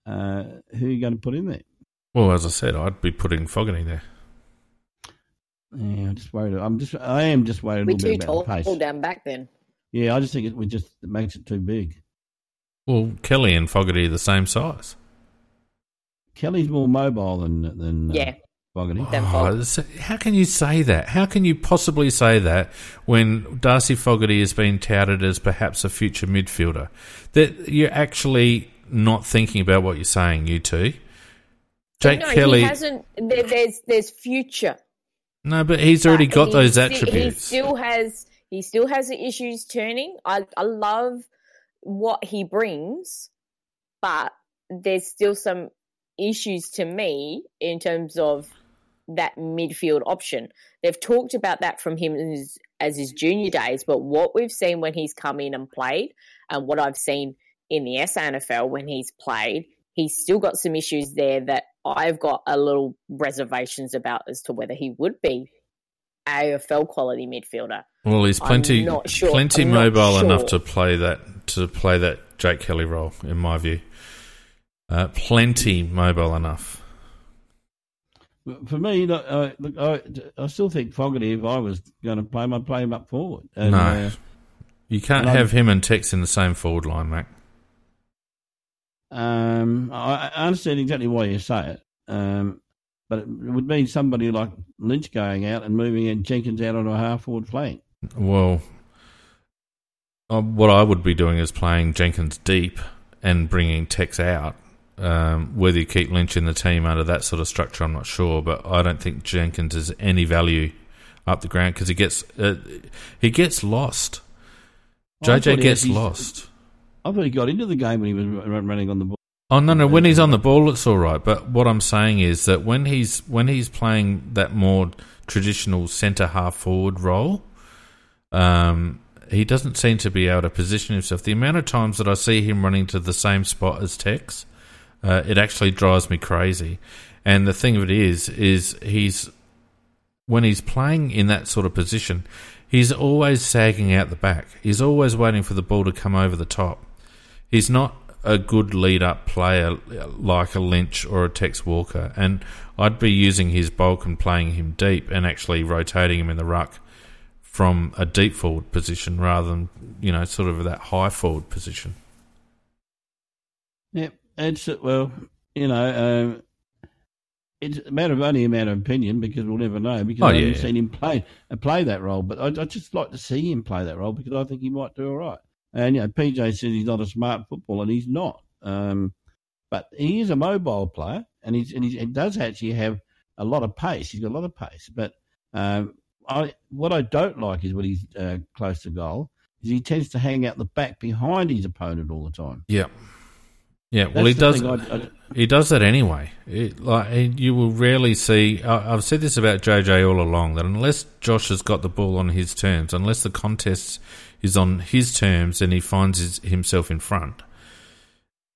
uh, who are you going to put in there? Well, as I said, I'd be putting Fogarty there. Yeah, I'm just worried. I'm just. I am just worried a We're little too bit about tall the pace. down back then. Yeah, I just think it, we just it makes it too big. Well, Kelly and Fogarty are the same size. Kelly's more mobile than than uh, Fogarty. Oh, how can you say that? How can you possibly say that when Darcy Fogarty has been touted as perhaps a future midfielder? That you're actually not thinking about what you're saying, you two. Jake no, Kelly. he hasn't. There, there's there's future. no, but he's already But got he those attributes. He still has he still has the issues turning. I I love what he brings, but there's still some issues to me in terms of that midfield option. They've talked about that from him as, as his junior days, but what we've seen when he's come in and played, and what I've seen in the SANFL when he's played, he's still got some issues there that I've got a little reservations about as to whether he would be AFL quality midfielder. Well, he's plenty sure. plenty mobile sure. enough to play that to play that Jake Kelly role, in my view. Uh, plenty mobile enough. For me, look, uh, look I, I, still think Fogarty. If I was going to play him, I'd play him up forward. And, no, uh, you can't have him and Tex in the same forward line, Mac. Um, I, I understand exactly why you say it. Um, but it would mean somebody like Lynch going out and moving Jenkins out on a half forward flank. Well, uh, what I would be doing is playing Jenkins deep and bringing Tex out. Um, whether you keep Lynch in the team under that sort of structure, I'm not sure, but I don't think Jenkins has any value up the ground because he gets uh, he gets lost. JJ gets lost. I thought he got into the game when he was running on the ball. Oh no, no. When he's on the ball, it's all right. But what I'm saying is that when he's when he's playing that more traditional centre half forward role, um, he doesn't seem to be able to position himself. The amount of times that I see him running to the same spot as Tex, uh, it actually drives me crazy. And the thing of it is, is he's when he's playing in that sort of position, he's always sagging out the back. He's always waiting for the ball to come over the top. He's not a good lead up player like a Lynch or a Tex Walker, and I'd be using his bulk and playing him deep and actually rotating him in the ruck from a deep forward position rather than you know sort of that high forward position. Yeah, it's well, you know, um, it's a matter of only a matter of opinion because we'll never know because oh, I haven't yeah. seen him play uh, play that role. But I, I just like to see him play that role because I think he might do all right. And you know, PJ says he's not a smart footballer, and he's not. Um, but he is a mobile player, and he's and he does actually have a lot of pace. He's got a lot of pace. But um, I what I don't like is when he's uh, close to goal is he tends to hang out the back behind his opponent all the time. Yeah. Yeah, well, he does. I, I, he does that anyway. It, like you will rarely see. I, have said this about JJ all along that unless Josh has got the ball on his terms, unless the contest is on his terms and he finds his, himself in front,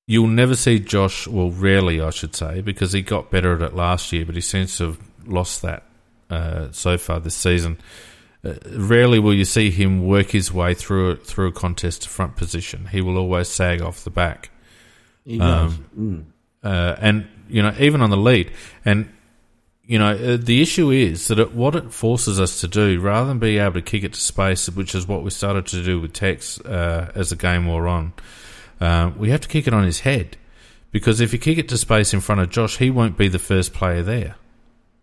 you'll never see Josh. Well, rarely, I should say, because he got better at it last year, but he seems to have lost that uh, so far this season. Uh, rarely will you see him work his way through a, through a contest to front position. He will always sag off the back. He does. Um, mm. uh, and, you know, even on the lead. And, you know, uh, the issue is that it, what it forces us to do, rather than being able to kick it to space, which is what we started to do with Tex uh, as the game wore on, we have to kick it on his head. Because if you kick it to space in front of Josh, he won't be the first player there.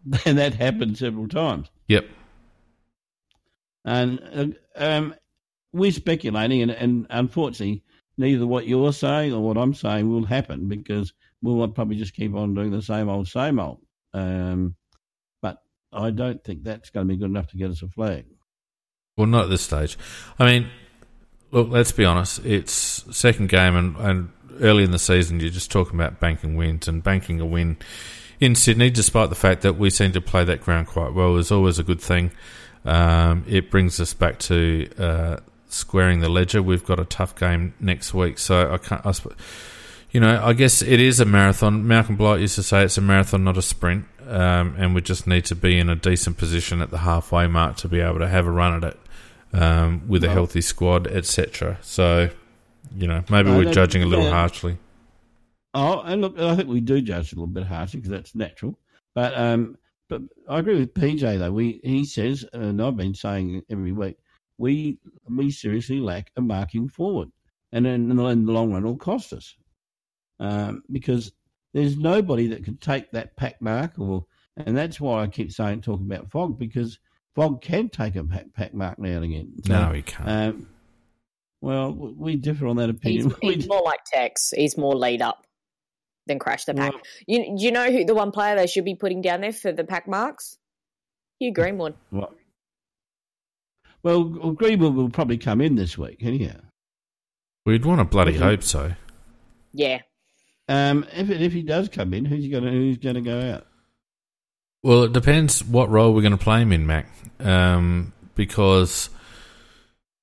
And that happened several times. Yep. And uh, um, we're speculating, and, and unfortunately, neither what you're saying or what I'm saying will happen because we'll probably just keep on doing the same old, same old. Um, but I don't think that's going to be good enough to get us a flag. Well, not at this stage. I mean, look, let's be honest. It's second game, and, and early in the season, you're just talking about banking wins and banking a win in Sydney, despite the fact that we seem to play that ground quite well, is always a good thing. Um, it brings us back to uh, squaring the ledger. We've got a tough game next week, so I can't. I, you know, I guess it is a marathon. Malcolm Blight used to say it's a marathon, not a sprint, um, and we just need to be in a decent position at the halfway mark to be able to have a run at it um, with a healthy squad, etc. So, you know, maybe no, we're judging a little yeah. harshly. Oh, and look, I think we do judge a little bit harshly because that's natural. But um, but I agree with PJ though. We he says, and I've been saying every week, we we seriously lack a marking forward, and in, in the long run, it'll cost us um, because there's nobody that can take that pack mark, or and that's why I keep saying talking about Fog because Fog can take a pack, pack mark now and again. So, no, he can't. Um, well, we differ on that opinion. He's, he's more like Tex. He's more laid up than crash the pack. Well, you you know who the one player they should be putting down there for the pack marks? Hugh Greenwood. What? Well, Greenwood will probably come in this week, anyhow. We'd want to bloody hope so. Yeah. Um, if if he does come in, who's going to who's going to go out? Well, it depends what role we're going to play him in, Mac. Um, because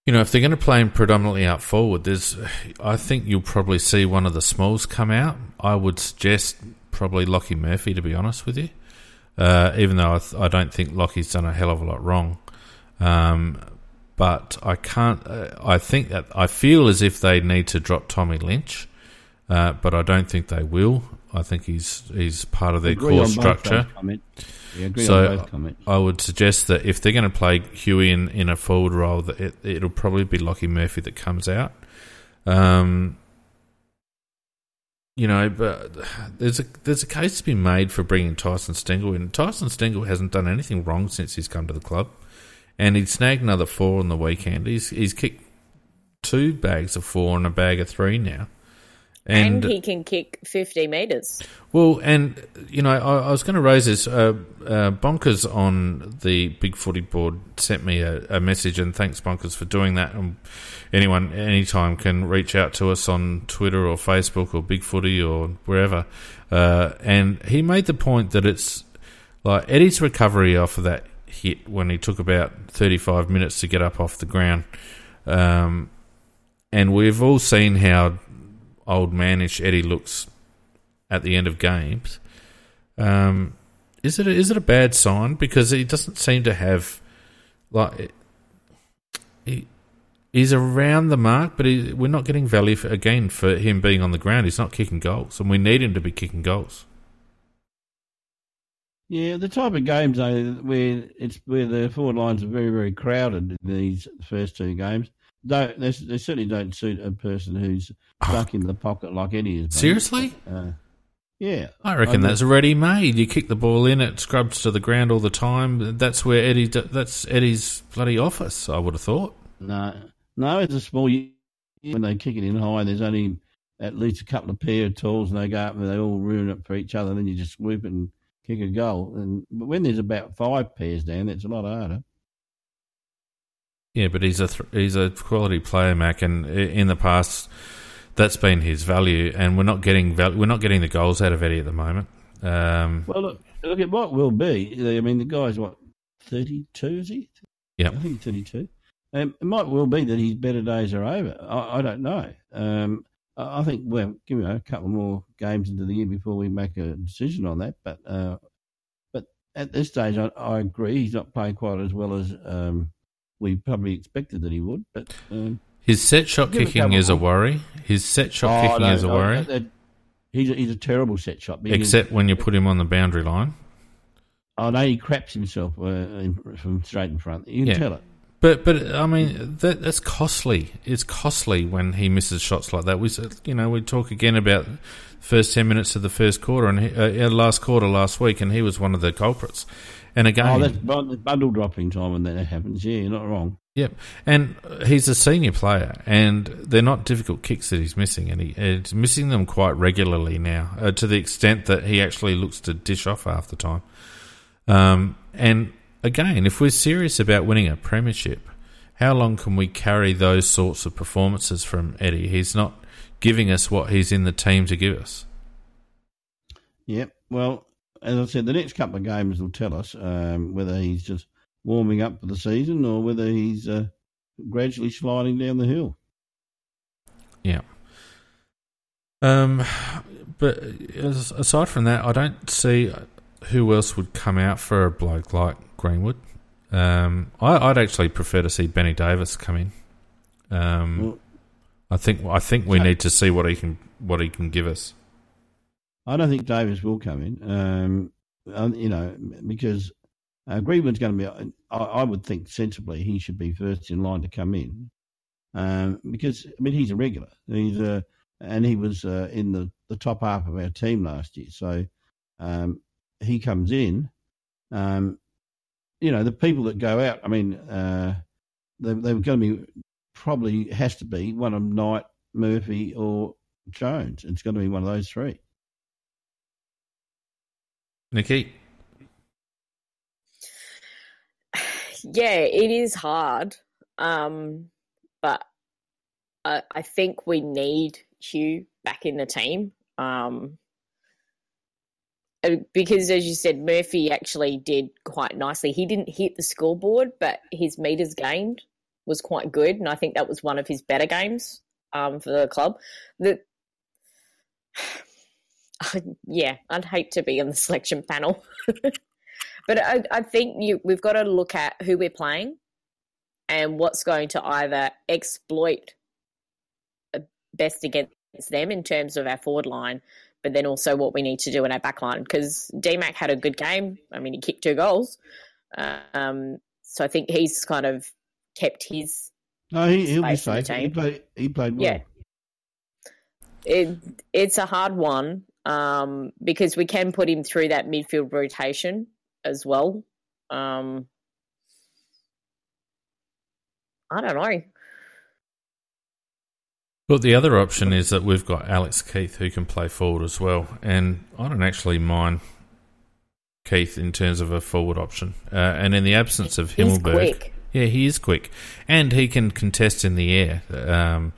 you know, if they're going to play him predominantly out forward, there's, I think you'll probably see one of the smalls come out. I would suggest probably Lachie Murphy, to be honest with you. Uh, even though I, th- I, don't think Lachie's done a hell of a lot wrong. Um, but I can't. Uh, I think that I feel as if they need to drop Tommy Lynch, uh, but I don't think they will. I think he's he's part of their core structure. So I would suggest that if they're going to play Huey in, in a forward role, that it, it'll probably be Lachie Murphy that comes out. Um, you know, but there's a there's a case to be made for bringing Tyson Stengel in. Tyson Stengel hasn't done anything wrong since he's come to the club, and he'd snagged another four on the weekend. He's he's kicked two bags of four and a bag of three now. And, and, he can kick 50 metres. Well, and, you know, I, I was going to raise this. Uh, uh, Bonkers on the Big Footy board sent me a, a, message, and thanks, Bonkers, for doing that. And anyone, anytime, can reach out to us on Twitter or Facebook or Big Footy or wherever. Uh, and he made the point that it's like Eddie's recovery off of that hit when he took about 35 minutes to get up off the ground. Um, and we've all seen how old manish Eddie looks at the end of games. Um, is it a, is it a bad sign because he doesn't seem to have like he, he's around the mark, but he, we're not getting value for, again for him being on the ground. He's not kicking goals, and we need him to be kicking goals. Yeah, the type of games though where it's where the forward lines are very very crowded in these first two games don't they, they, certainly don't suit a person who's stuck in the pocket like Eddie is. Seriously? Uh, yeah, I reckon I that's ready made. You kick the ball in, it scrubs to the ground all the time. That's where Eddie. That's Eddie's bloody office. I would have thought. No, no, it's a small. When they kick it in high, there's only at least a couple of pair of tools, and they go up and they all ruin it for each other. And then you just swoop and kick a goal. And but when there's about five pairs down, it's a lot harder. Yeah, but he's a th- he's a quality player, Mac, and in the past that's been his value, and we're not getting val- we're not getting the goals out of Eddie at the moment. Um, well, look, look, it might well be. I mean, the guy's what thirty two, is he? Yeah, I think thirty two. Um, it might well be that his better days are over. I, I don't know. Um, I think well, give me a couple more games into the year before we make a decision on that. But uh, but at this stage, I, I, agree he's not playing quite as well as um, we probably expected that he would. But um, his set shot kicking is a worry. His set shot oh, kicking no, is a worry. No, he's a, he's a terrible set shot. Except when you put him on the boundary line. Oh no, he craps himself uh, in, from straight in front. You can yeah. tell it. But but I mean that that's costly. It's costly when he misses shots like that. We you know we talk again about first ten minutes of the first quarter and he, uh, last quarter last week, and he was one of the culprits. And again, oh, that's bundle dropping time when that happens. Yeah, you're not wrong. Yep, and he's a senior player, and they're not difficult kicks that he's missing, and he, he's missing them quite regularly now, uh, to the extent that he actually looks to dish off half the time. Um, and again, if we're serious about winning a premiership, how long can we carry those sorts of performances from Eddie? He's not giving us what he's in the team to give us. Yep. Well, as I said, the next couple of games will tell us um, whether he's just warming up for the season or whether he's uh, gradually sliding down the hill. Yeah. Um, but aside from that, I don't see who else would come out for a bloke like Greenwood. Um, I, would actually prefer to see Benny Davis come in. Um, well, I think I think we need to see what he can what he can give us. I don't think Davis will come in. Um, you know, because uh, Greenwood's going to be. I, I, would think sensibly he should be first in line to come in, um, because I mean he's a regular. He's uh, and he was uh, in the, the top half of our team last year. So um, he comes in. Um, you know, the people that go out. I mean, uh, they, they're going to be probably has to be one of Knight, Murphy, or Jones. It's going to be one of those three. Nikki? Yeah, it is hard. Um, but I, I think we need Hugh back in the team. Um, uh, because as you said, Murphy actually did quite nicely. He didn't hit the scoreboard, but his meters gained was quite good, and I think that was one of his better games um, for the club. The yeah, I'd hate to be on the selection panel, but I, I think you, we've got to look at who we're playing and what's going to either exploit best against them in terms of our forward line, but then also what we need to do in our back line. Because DMAC had a good game. I mean, he kicked two goals. Um, so I think he's kind of kept his. No, he, he'll be safe. He played, he played well. Yeah. It, it's a hard one um, because we can put him through that midfield rotation as well. Um, I don't know. Well, the other option is that we've got Alex Keath who can play forward as well, and I don't actually mind Keath in terms of a forward option. Uh, and in the absence of Himmelberg, yeah, he is quick, and he can contest in the air. Um,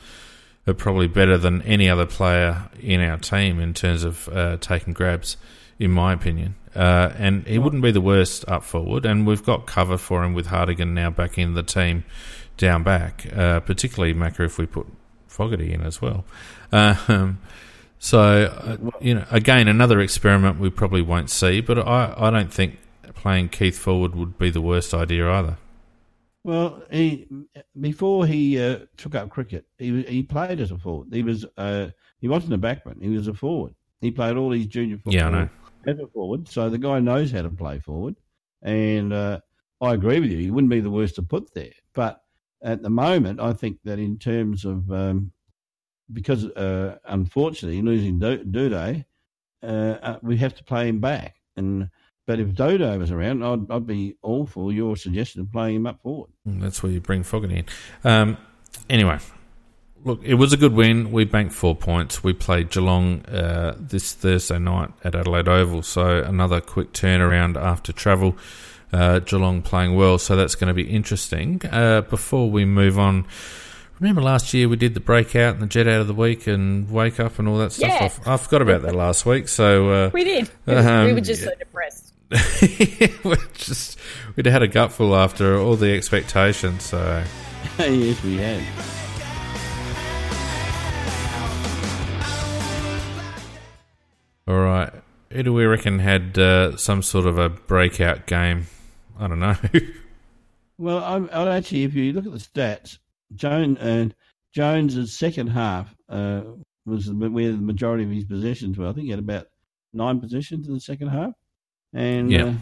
probably better than any other player in our team in terms of uh, taking grabs, in my opinion. Uh, and he wouldn't be the worst up forward, and we've got cover for him with Hartigan now back in the team down back, uh, particularly Macca if we put Fogarty in as well. Um, so, uh, you know, again, another experiment we probably won't see, but I, I don't think playing Keath forward would be the worst idea either. Well, he before he uh, took up cricket, he he played as a forward. He was uh, he wasn't a backman; he was a forward. He played all his junior football yeah, I know. A forward. So the guy knows how to play forward, and uh, I agree with you. He wouldn't be the worst to put there, but at the moment, I think that in terms of um, because uh, unfortunately losing Doedee, uh, uh, we have to play him back. And but if Doedee was around, I'd, I'd be all for your suggestion of playing him up forward. That's where you bring Fogarty in. Um, anyway, look, it was a good win. We banked four points. We played Geelong uh, this Thursday night at Adelaide Oval, so another quick turnaround after travel. Uh, Geelong playing well, so that's going to be interesting. Uh, before we move on, remember last year we did the breakout and the jet out of the week and wake up and all that stuff. Yeah. I, I forgot about that last week, so uh, we did. Um, we were just so depressed. we just we'd had a gutful after all the expectations. So yes, we had. All right, who do we reckon had uh, some sort of a breakout game? I don't know. well, I'm, I'm, actually, if you look at the stats, Jones and uh, Jones's second half uh, was where the majority of his possessions were. I think he had about nine possessions in the second half, and yeah. Uh,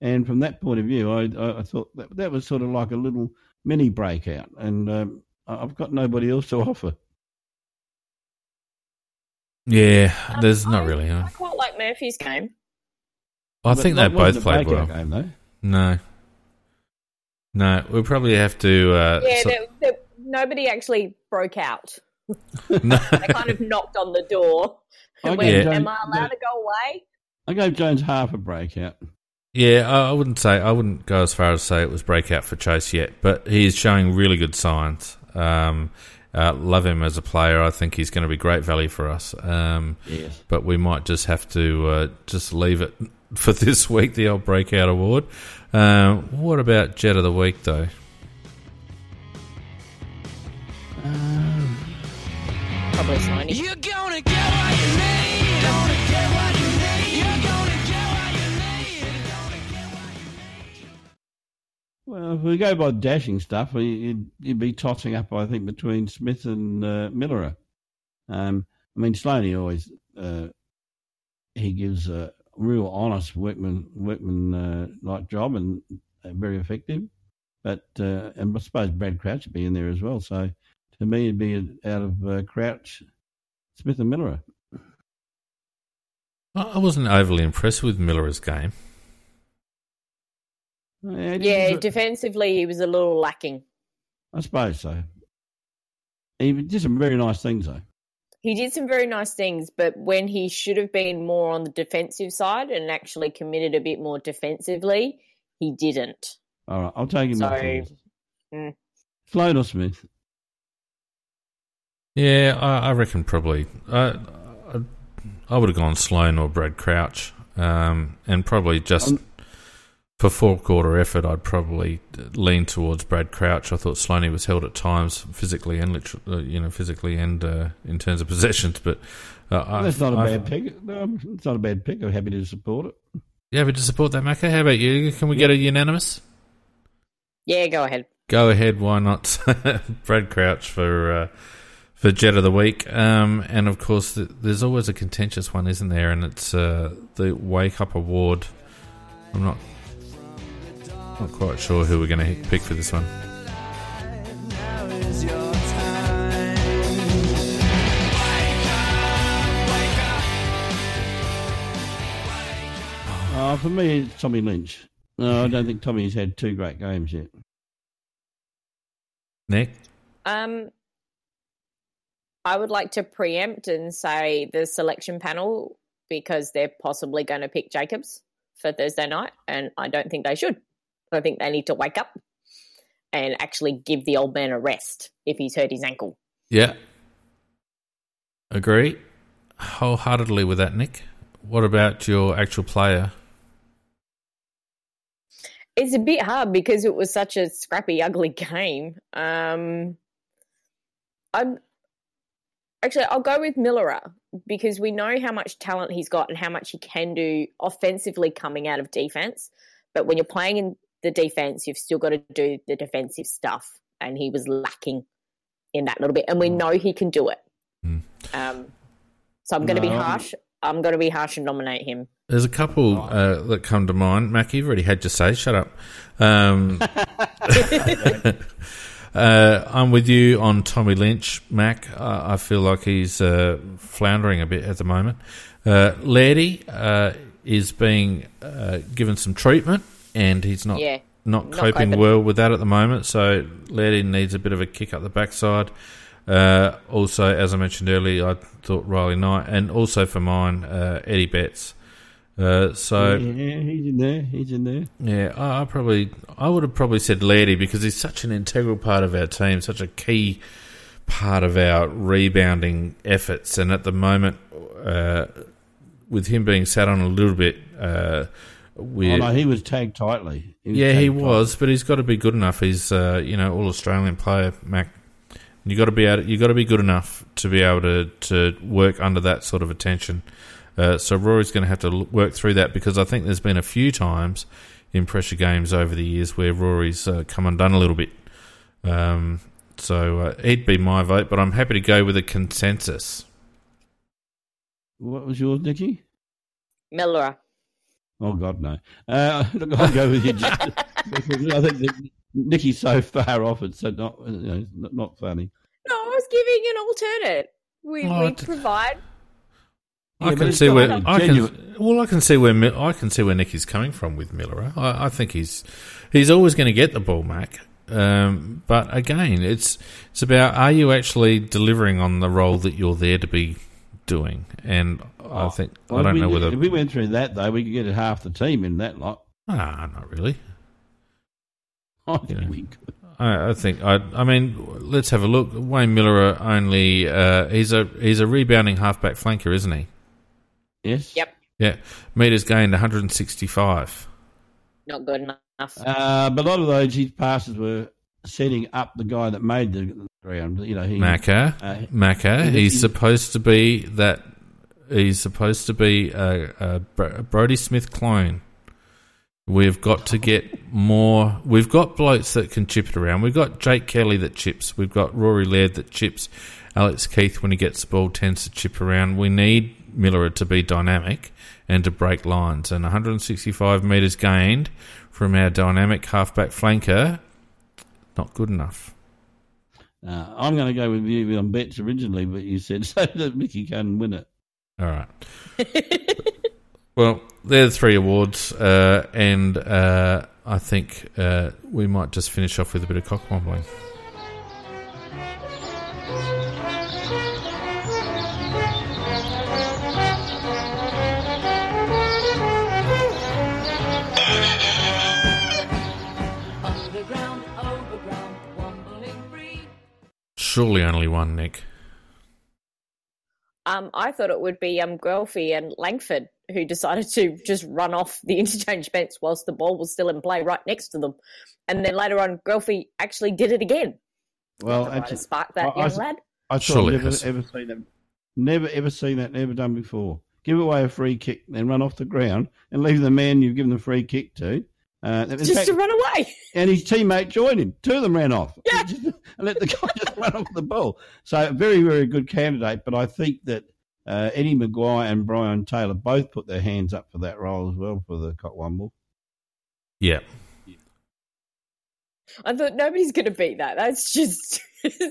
and from that point of view, I, I, I thought that that was sort of like a little mini breakout, and um, I've got nobody else to offer. Yeah, there's um, not really. Huh? I quite like Murphy's game. I think they both played well. Game, though. No. No, we'll probably have to. Uh, yeah, so- they're, they're, nobody actually broke out. no. they kind of knocked on the door. And went, yeah. Am I allowed to go away? I gave Jones half a breakout. Yeah, I wouldn't say I wouldn't go as far as say it was breakout for Chayce yet, but he's showing really good signs. Um, uh, love him as a player. I think he's going to be great value for us. Um, yes. But we might just have to uh, just leave it for this week, the old breakout award. Uh, what about Jet of the Week, though? Um, probably Sloaney. You're gonna get what Well, if we go by dashing stuff, you'd, you'd be tossing up, I think, between Smith and uh, Milera. Um, I mean, Sloaney always uh, he gives a real honest workman workman uh, like job and uh, very effective. But uh, and I suppose Brad Crouch would be in there as well. So to me, it'd be out of uh, Crouch, Smith, and Milera. I wasn't overly impressed with Milera's game. Yeah, yeah defensively he was a little lacking. I suppose so. He did some very nice things though he did some very nice things, but when he should have been more on the defensive side and actually committed a bit more defensively, he didn't. All right, I'll take him. So, mm. Sloane or Smith? Yeah, I, I reckon probably. I, I I would have gone Sloane or Brad Crouch, um, and probably just Um, for four quarter effort, I'd probably lean towards Brad Crouch. I thought Sloaney was held at times physically and liter- uh, you know physically and uh, in terms of possessions, but uh, I, That's not a I- bad pick. No, it's not a bad pick. I'm happy to support it. You happy to support that, Macca? How about you? Can we get a unanimous? Yeah, go ahead. Go ahead, why not? Brad Crouch for uh, for Jet of the Week, um, and of course, th- there's always a contentious one, isn't there? And it's uh, the Wake Up Award. I'm not not quite sure who we're going to pick for this one. Uh, for me, it's Tommy Lynch. No, I don't think Tommy's had two great games yet. Nick, Um, I would like to preempt and say the selection panel because they're possibly going to pick Jacobs for Thursday night, and I don't think they should. I think they need to wake up and actually give the old man a rest if he's hurt his ankle. yeah, agree wholeheartedly with that, Nick. What about your actual player? It's a bit hard because it was such a scrappy, ugly game. Um, I'm actually I'll go with Milera because we know how much talent he's got and how much he can do offensively coming out of defense. But when you're playing in the defense, you've still got to do the defensive stuff, and he was lacking in that little bit. And we know he can do it. Mm. Um, so I'm going to be harsh. I'm going to be harsh and nominate him. There's a couple uh, that come to mind. Mac, you've already had your say. Shut up. Um, uh, I'm with you on Tommy Lynch, Mac. Uh, I feel like he's uh, floundering a bit at the moment. Uh, Lairdy uh, is being uh, given some treatment, and he's not Yeah. not Not coping coping. well with that at the moment. So Lairdy needs a bit of a kick up the backside. Uh, also, as I mentioned earlier, I thought Riley Knight, and also for mine, uh, Eddie Betts. Uh, so yeah, he's in there. He's in there. yeah, I, I probably I would have probably said Lairdy because he's such an integral part of our team, such a key part of our rebounding efforts. And at the moment, uh, with him being sat on a little bit, uh, Oh, no, he was tagged tightly. was yeah, he tagged was, but he's got to be good enough. He's uh, you know all Australian player, Mac. You got to be able, you got to be good enough to be able to to work under that sort of attention. Uh, so Rory's going to have to work through that because I think there's been a few times in pressure games over the years where Rory's uh, come undone a little bit. Um, so uh, he'd be my vote, but I'm happy to go with a consensus. What was yours, Nicky? Milera. Oh God, no. Uh, look, I'll go with you. I think that Nicky's so far off. It's so not, you know, not, not funny. No, I was giving an alternate. We, Oh, we d- provide. I but can see where like I can. Well, I can see where I can see where Nicky's coming from with Milera. I, I think he's he's always going to get the ball, Mac. Um, but again, it's it's about are you actually delivering on the role that you're there to be doing? And I Oh, think Well, I don't if know we, whether if we went through that though, we could get half the team in that lot. ah, not really. I think Yeah. we could. I, I think I. I mean, let's have a look. Wayne Milera only uh, he's a he's a rebounding halfback flanker, isn't he? Yes. Yep. Yeah, meters gained 165. Not good enough. Uh, but a lot of those his passes were setting up the guy that made the ground. You know, he Macca, Uh, Macca, he- he's supposed to be that. He's supposed to be a, a Brodie Smith clone. We've got to get more. We've got blokes that can chip it around. We've got Jake Kelly that chips. We've got Rory Laird that chips. Alex Keath, when he gets the ball, tends to chip around. We need Milera to be dynamic and to break lines. And 165 metres gained from our dynamic halfback flanker, not good enough. Uh, I'm going to go with you on Betts originally, but you said so that Mickey can win it. All right. Well, they're the three awards, uh, and uh, I think uh, we might just finish off with a bit of cockwobbling. Underground, overground, wombling free. Surely only one, Nick. Um, I thought it would be um Guelphy and Langford who decided to just run off the interchange bench whilst the ball was still in play right next to them, and then later on Guelphy actually did it again. Well, Trying to actually, spark that I- I young s- lad. I Surely thought never has. ever seen that. Never ever seen that. Never done before. Give away a free kick, then run off the ground and leave the man you've given the free kick to. Uh, Just fact, to run away. and his teammate joined him. Two of them ran off. Yeah. And let the guy just run off the ball. So very, very good candidate. But I think that uh, Eddie McGuire and Brian Taylor both put their hands up for that role as well for the Cockwomble. Yeah. I thought nobody's going to beat that. That's just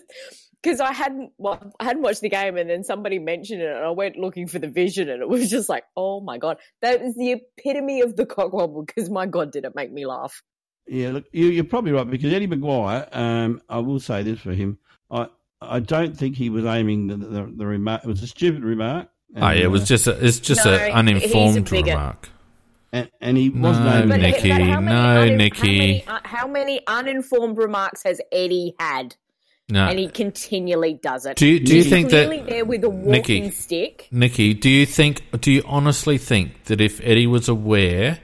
because I hadn't well, I hadn't watched the game, and then somebody mentioned it, and I went looking for the vision, and it was just like, oh my god, that is the epitome of the cockwomble. Because my god, did it make me laugh? Yeah, look, you, you're probably right because Eddie McGuire. Um, I will say this for him. I I don't think he was aiming the the, the remark. It was a stupid remark. Oh, yeah, it was just a, it's just No, an he's a uninformed remark. and, and he wasn't No, aiming. But, Nicky, but how many no, unin- Nicky. How many, uh, how many uninformed remarks has Eddie had? No, And he continually does it. do you, do you He's think clearly that there with a walking Nicky. stick? Nikki, do you think, do you honestly think that if Eddie was aware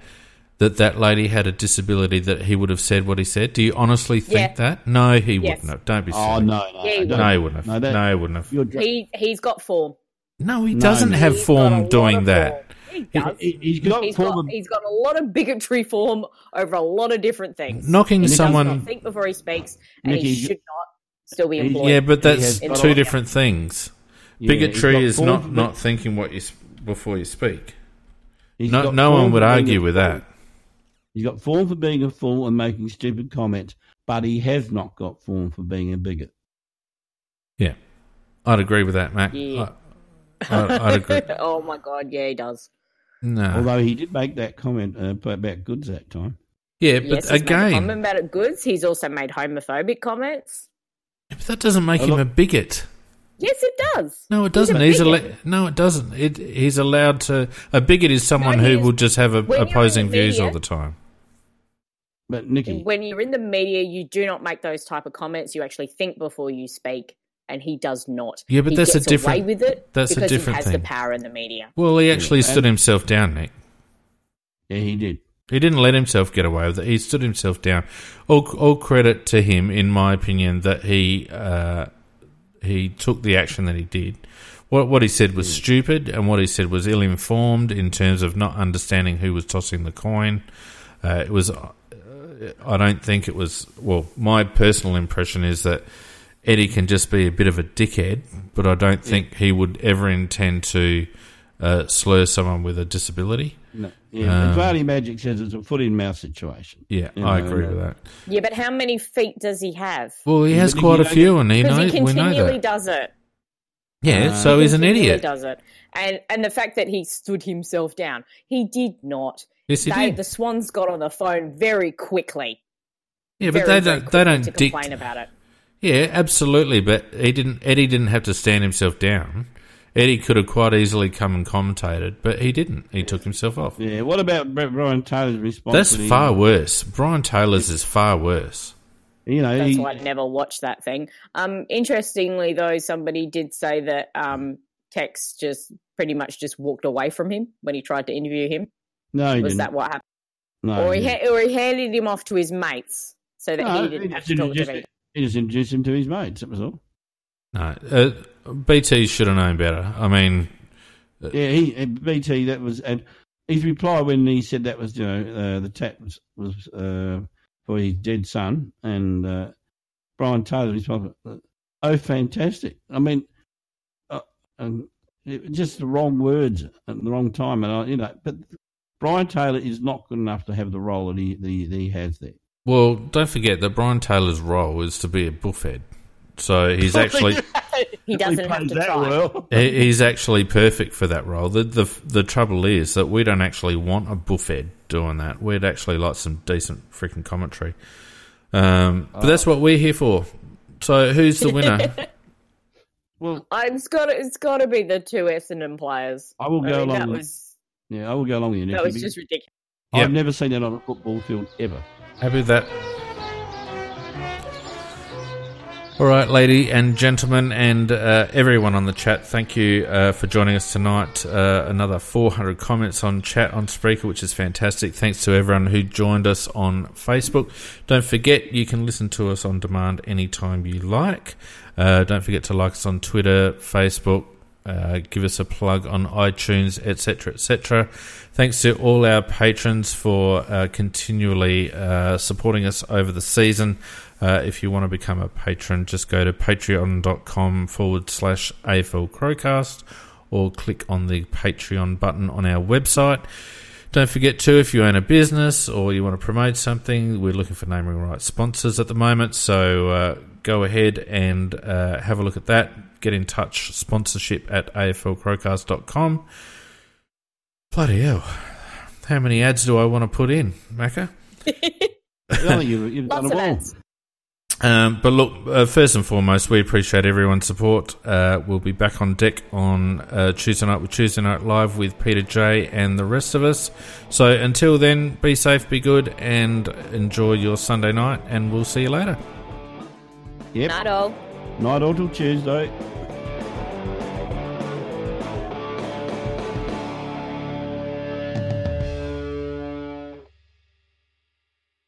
that that lady had a disability, that he would have said what he said? Do you honestly think Yeah. that? No, he Yes. wouldn't have. Don't be oh, silly. Oh no, no, Yeah, he would. don't- No, he wouldn't have. No, No, he wouldn't have. You're dr- He he's got form. No, he doesn't no. have He's got a lot form doing that. form. He does. he, he's got He's form got, of- he's got a lot of bigotry form over a lot of different things. Knocking he someone. think before he speaks, and he should not still be employed. Yeah, but that's two a- different things. yeah, he's Bigotry got is form not not thinking what you before you speak. No, no one would argue with that. He's got form for being a fool and making stupid comments, but he has not got form for being a bigot. Yeah, I'd agree with that, Mac. Yeah. I, I, I'd agree. oh my god, yeah, he does. No, Although he did make that comment uh, about Goodes that time. yeah, but yes, he's made a again, comment about Goodes. He's also made homophobic comments. But that doesn't make A him lot- a bigot. Yes, it does. No, it doesn't. He's, bigot. al- no, it doesn't. It, he's allowed to. A bigot is someone No, who he's- will just have a, when you're in opposing the views media- all the time. But Nicky, When you're in the media, you do not make those type of comments. You actually think before you speak, and he does not. Yeah, but he that's a different- Away with it that's a different he has thing. the power in the media. Well, he actually Yeah, stood himself down, Nick. yeah, he did. He didn't let himself get away with it. He stood himself down. All, all credit to him, in my opinion, that he uh, he took the action that he did. What what he said was stupid, and what he said was ill informed in terms of not understanding who was tossing the coin. Uh, it was. Uh, I don't think it was. Well, my personal impression is that Eddie can just be a bit of a dickhead, but I don't think he would ever intend to uh, slur someone with a disability. No, yeah, Um, Vardy Magic says it's a foot in mouth situation. Yeah, You I agree with that. Yeah, but how many feet does he have? Well, he has but quite a don't few, and he knows he we know continually that. does it. Yeah, Uh, so he's an idiot. Does it, and and the fact that he stood himself down, he did not. Yes, he they, did. The Swans got on the phone very quickly. Yeah, but very, they don't. They don't to dict- complain about it. Yeah, absolutely. But he didn't. Eddie didn't have to stand himself down. Eddie could have quite easily come and commentated, but he didn't. He took himself off. Yeah, what about Brian Taylor's response? That's to the- far worse. Brian Taylor's is far worse. You know, That's he, why I never watched that thing. Um, interestingly, though, somebody did say that um, Tex just pretty much just walked away from him when he tried to interview him. no, he Was didn't. that what happened? no, or, he didn't. ha- or he handed him off to his mates so that No, he didn't he have just to talk to introduced He just introduced him to his mates. That was all. No, uh, BT should have known better. I mean, Yeah, he uh, BT. That was and his reply when he said that was you know uh, the tap was was uh, for his dead son and uh, Brian Taylor response. uh, Oh, fantastic! I mean, uh, um, it, just the wrong words at the wrong time, and I, you know, but Brian Taylor is not good enough to have the role that he that he, that he has there. well, don't forget that Brian Taylor's role is to be a buffhead. So he's actually He doesn't have to that try. well. He's actually perfect for that role. The, the the trouble is that we don't actually want a buffhead doing that. We'd actually like some decent freaking commentary. Um, but that's what we're here for. So who's the winner? Well, It's got it's got to be the two Essendon players. I will I go mean, along. that with, was yeah, I will go along with you. that Nicky, was just ridiculous. I've never seen that on a football field ever. Happy with that? All right, lady and gentlemen, and uh, everyone on the chat, thank you uh, for joining us tonight. Uh, another 400 comments on chat on Spreaker, which is fantastic. Thanks to everyone who joined us on Facebook. Don't forget, you can listen to us on demand anytime you like. Uh, don't forget to like us on Twitter, Facebook, uh, give us a plug on iTunes, etc., etc. Thanks to all our patrons for uh, continually supporting us over the season. Uh, if you want to become a patron, just go to patreon.com forward slash AFL Crowcast or click on the Patreon button on our website. Don't forget to, if you own a business or you want to promote something, we're looking for naming rights sponsors at the moment. So uh, go ahead and uh, have a look at that. Get in touch, sponsorship at aflcrowcast.com. Bloody hell. How many ads do I want to put in, Macca? Well, you, you've done Lots them of all. ads. Um, but look, uh, first and foremost, we appreciate everyone's support. Uh, we'll be back on deck on uh, Tuesday night with Tuesday Night Live with Peter J and the rest of us. So until then, be safe, be good, and enjoy your Sunday night, and we'll see you later. Yep. Not all. Night all till Tuesday.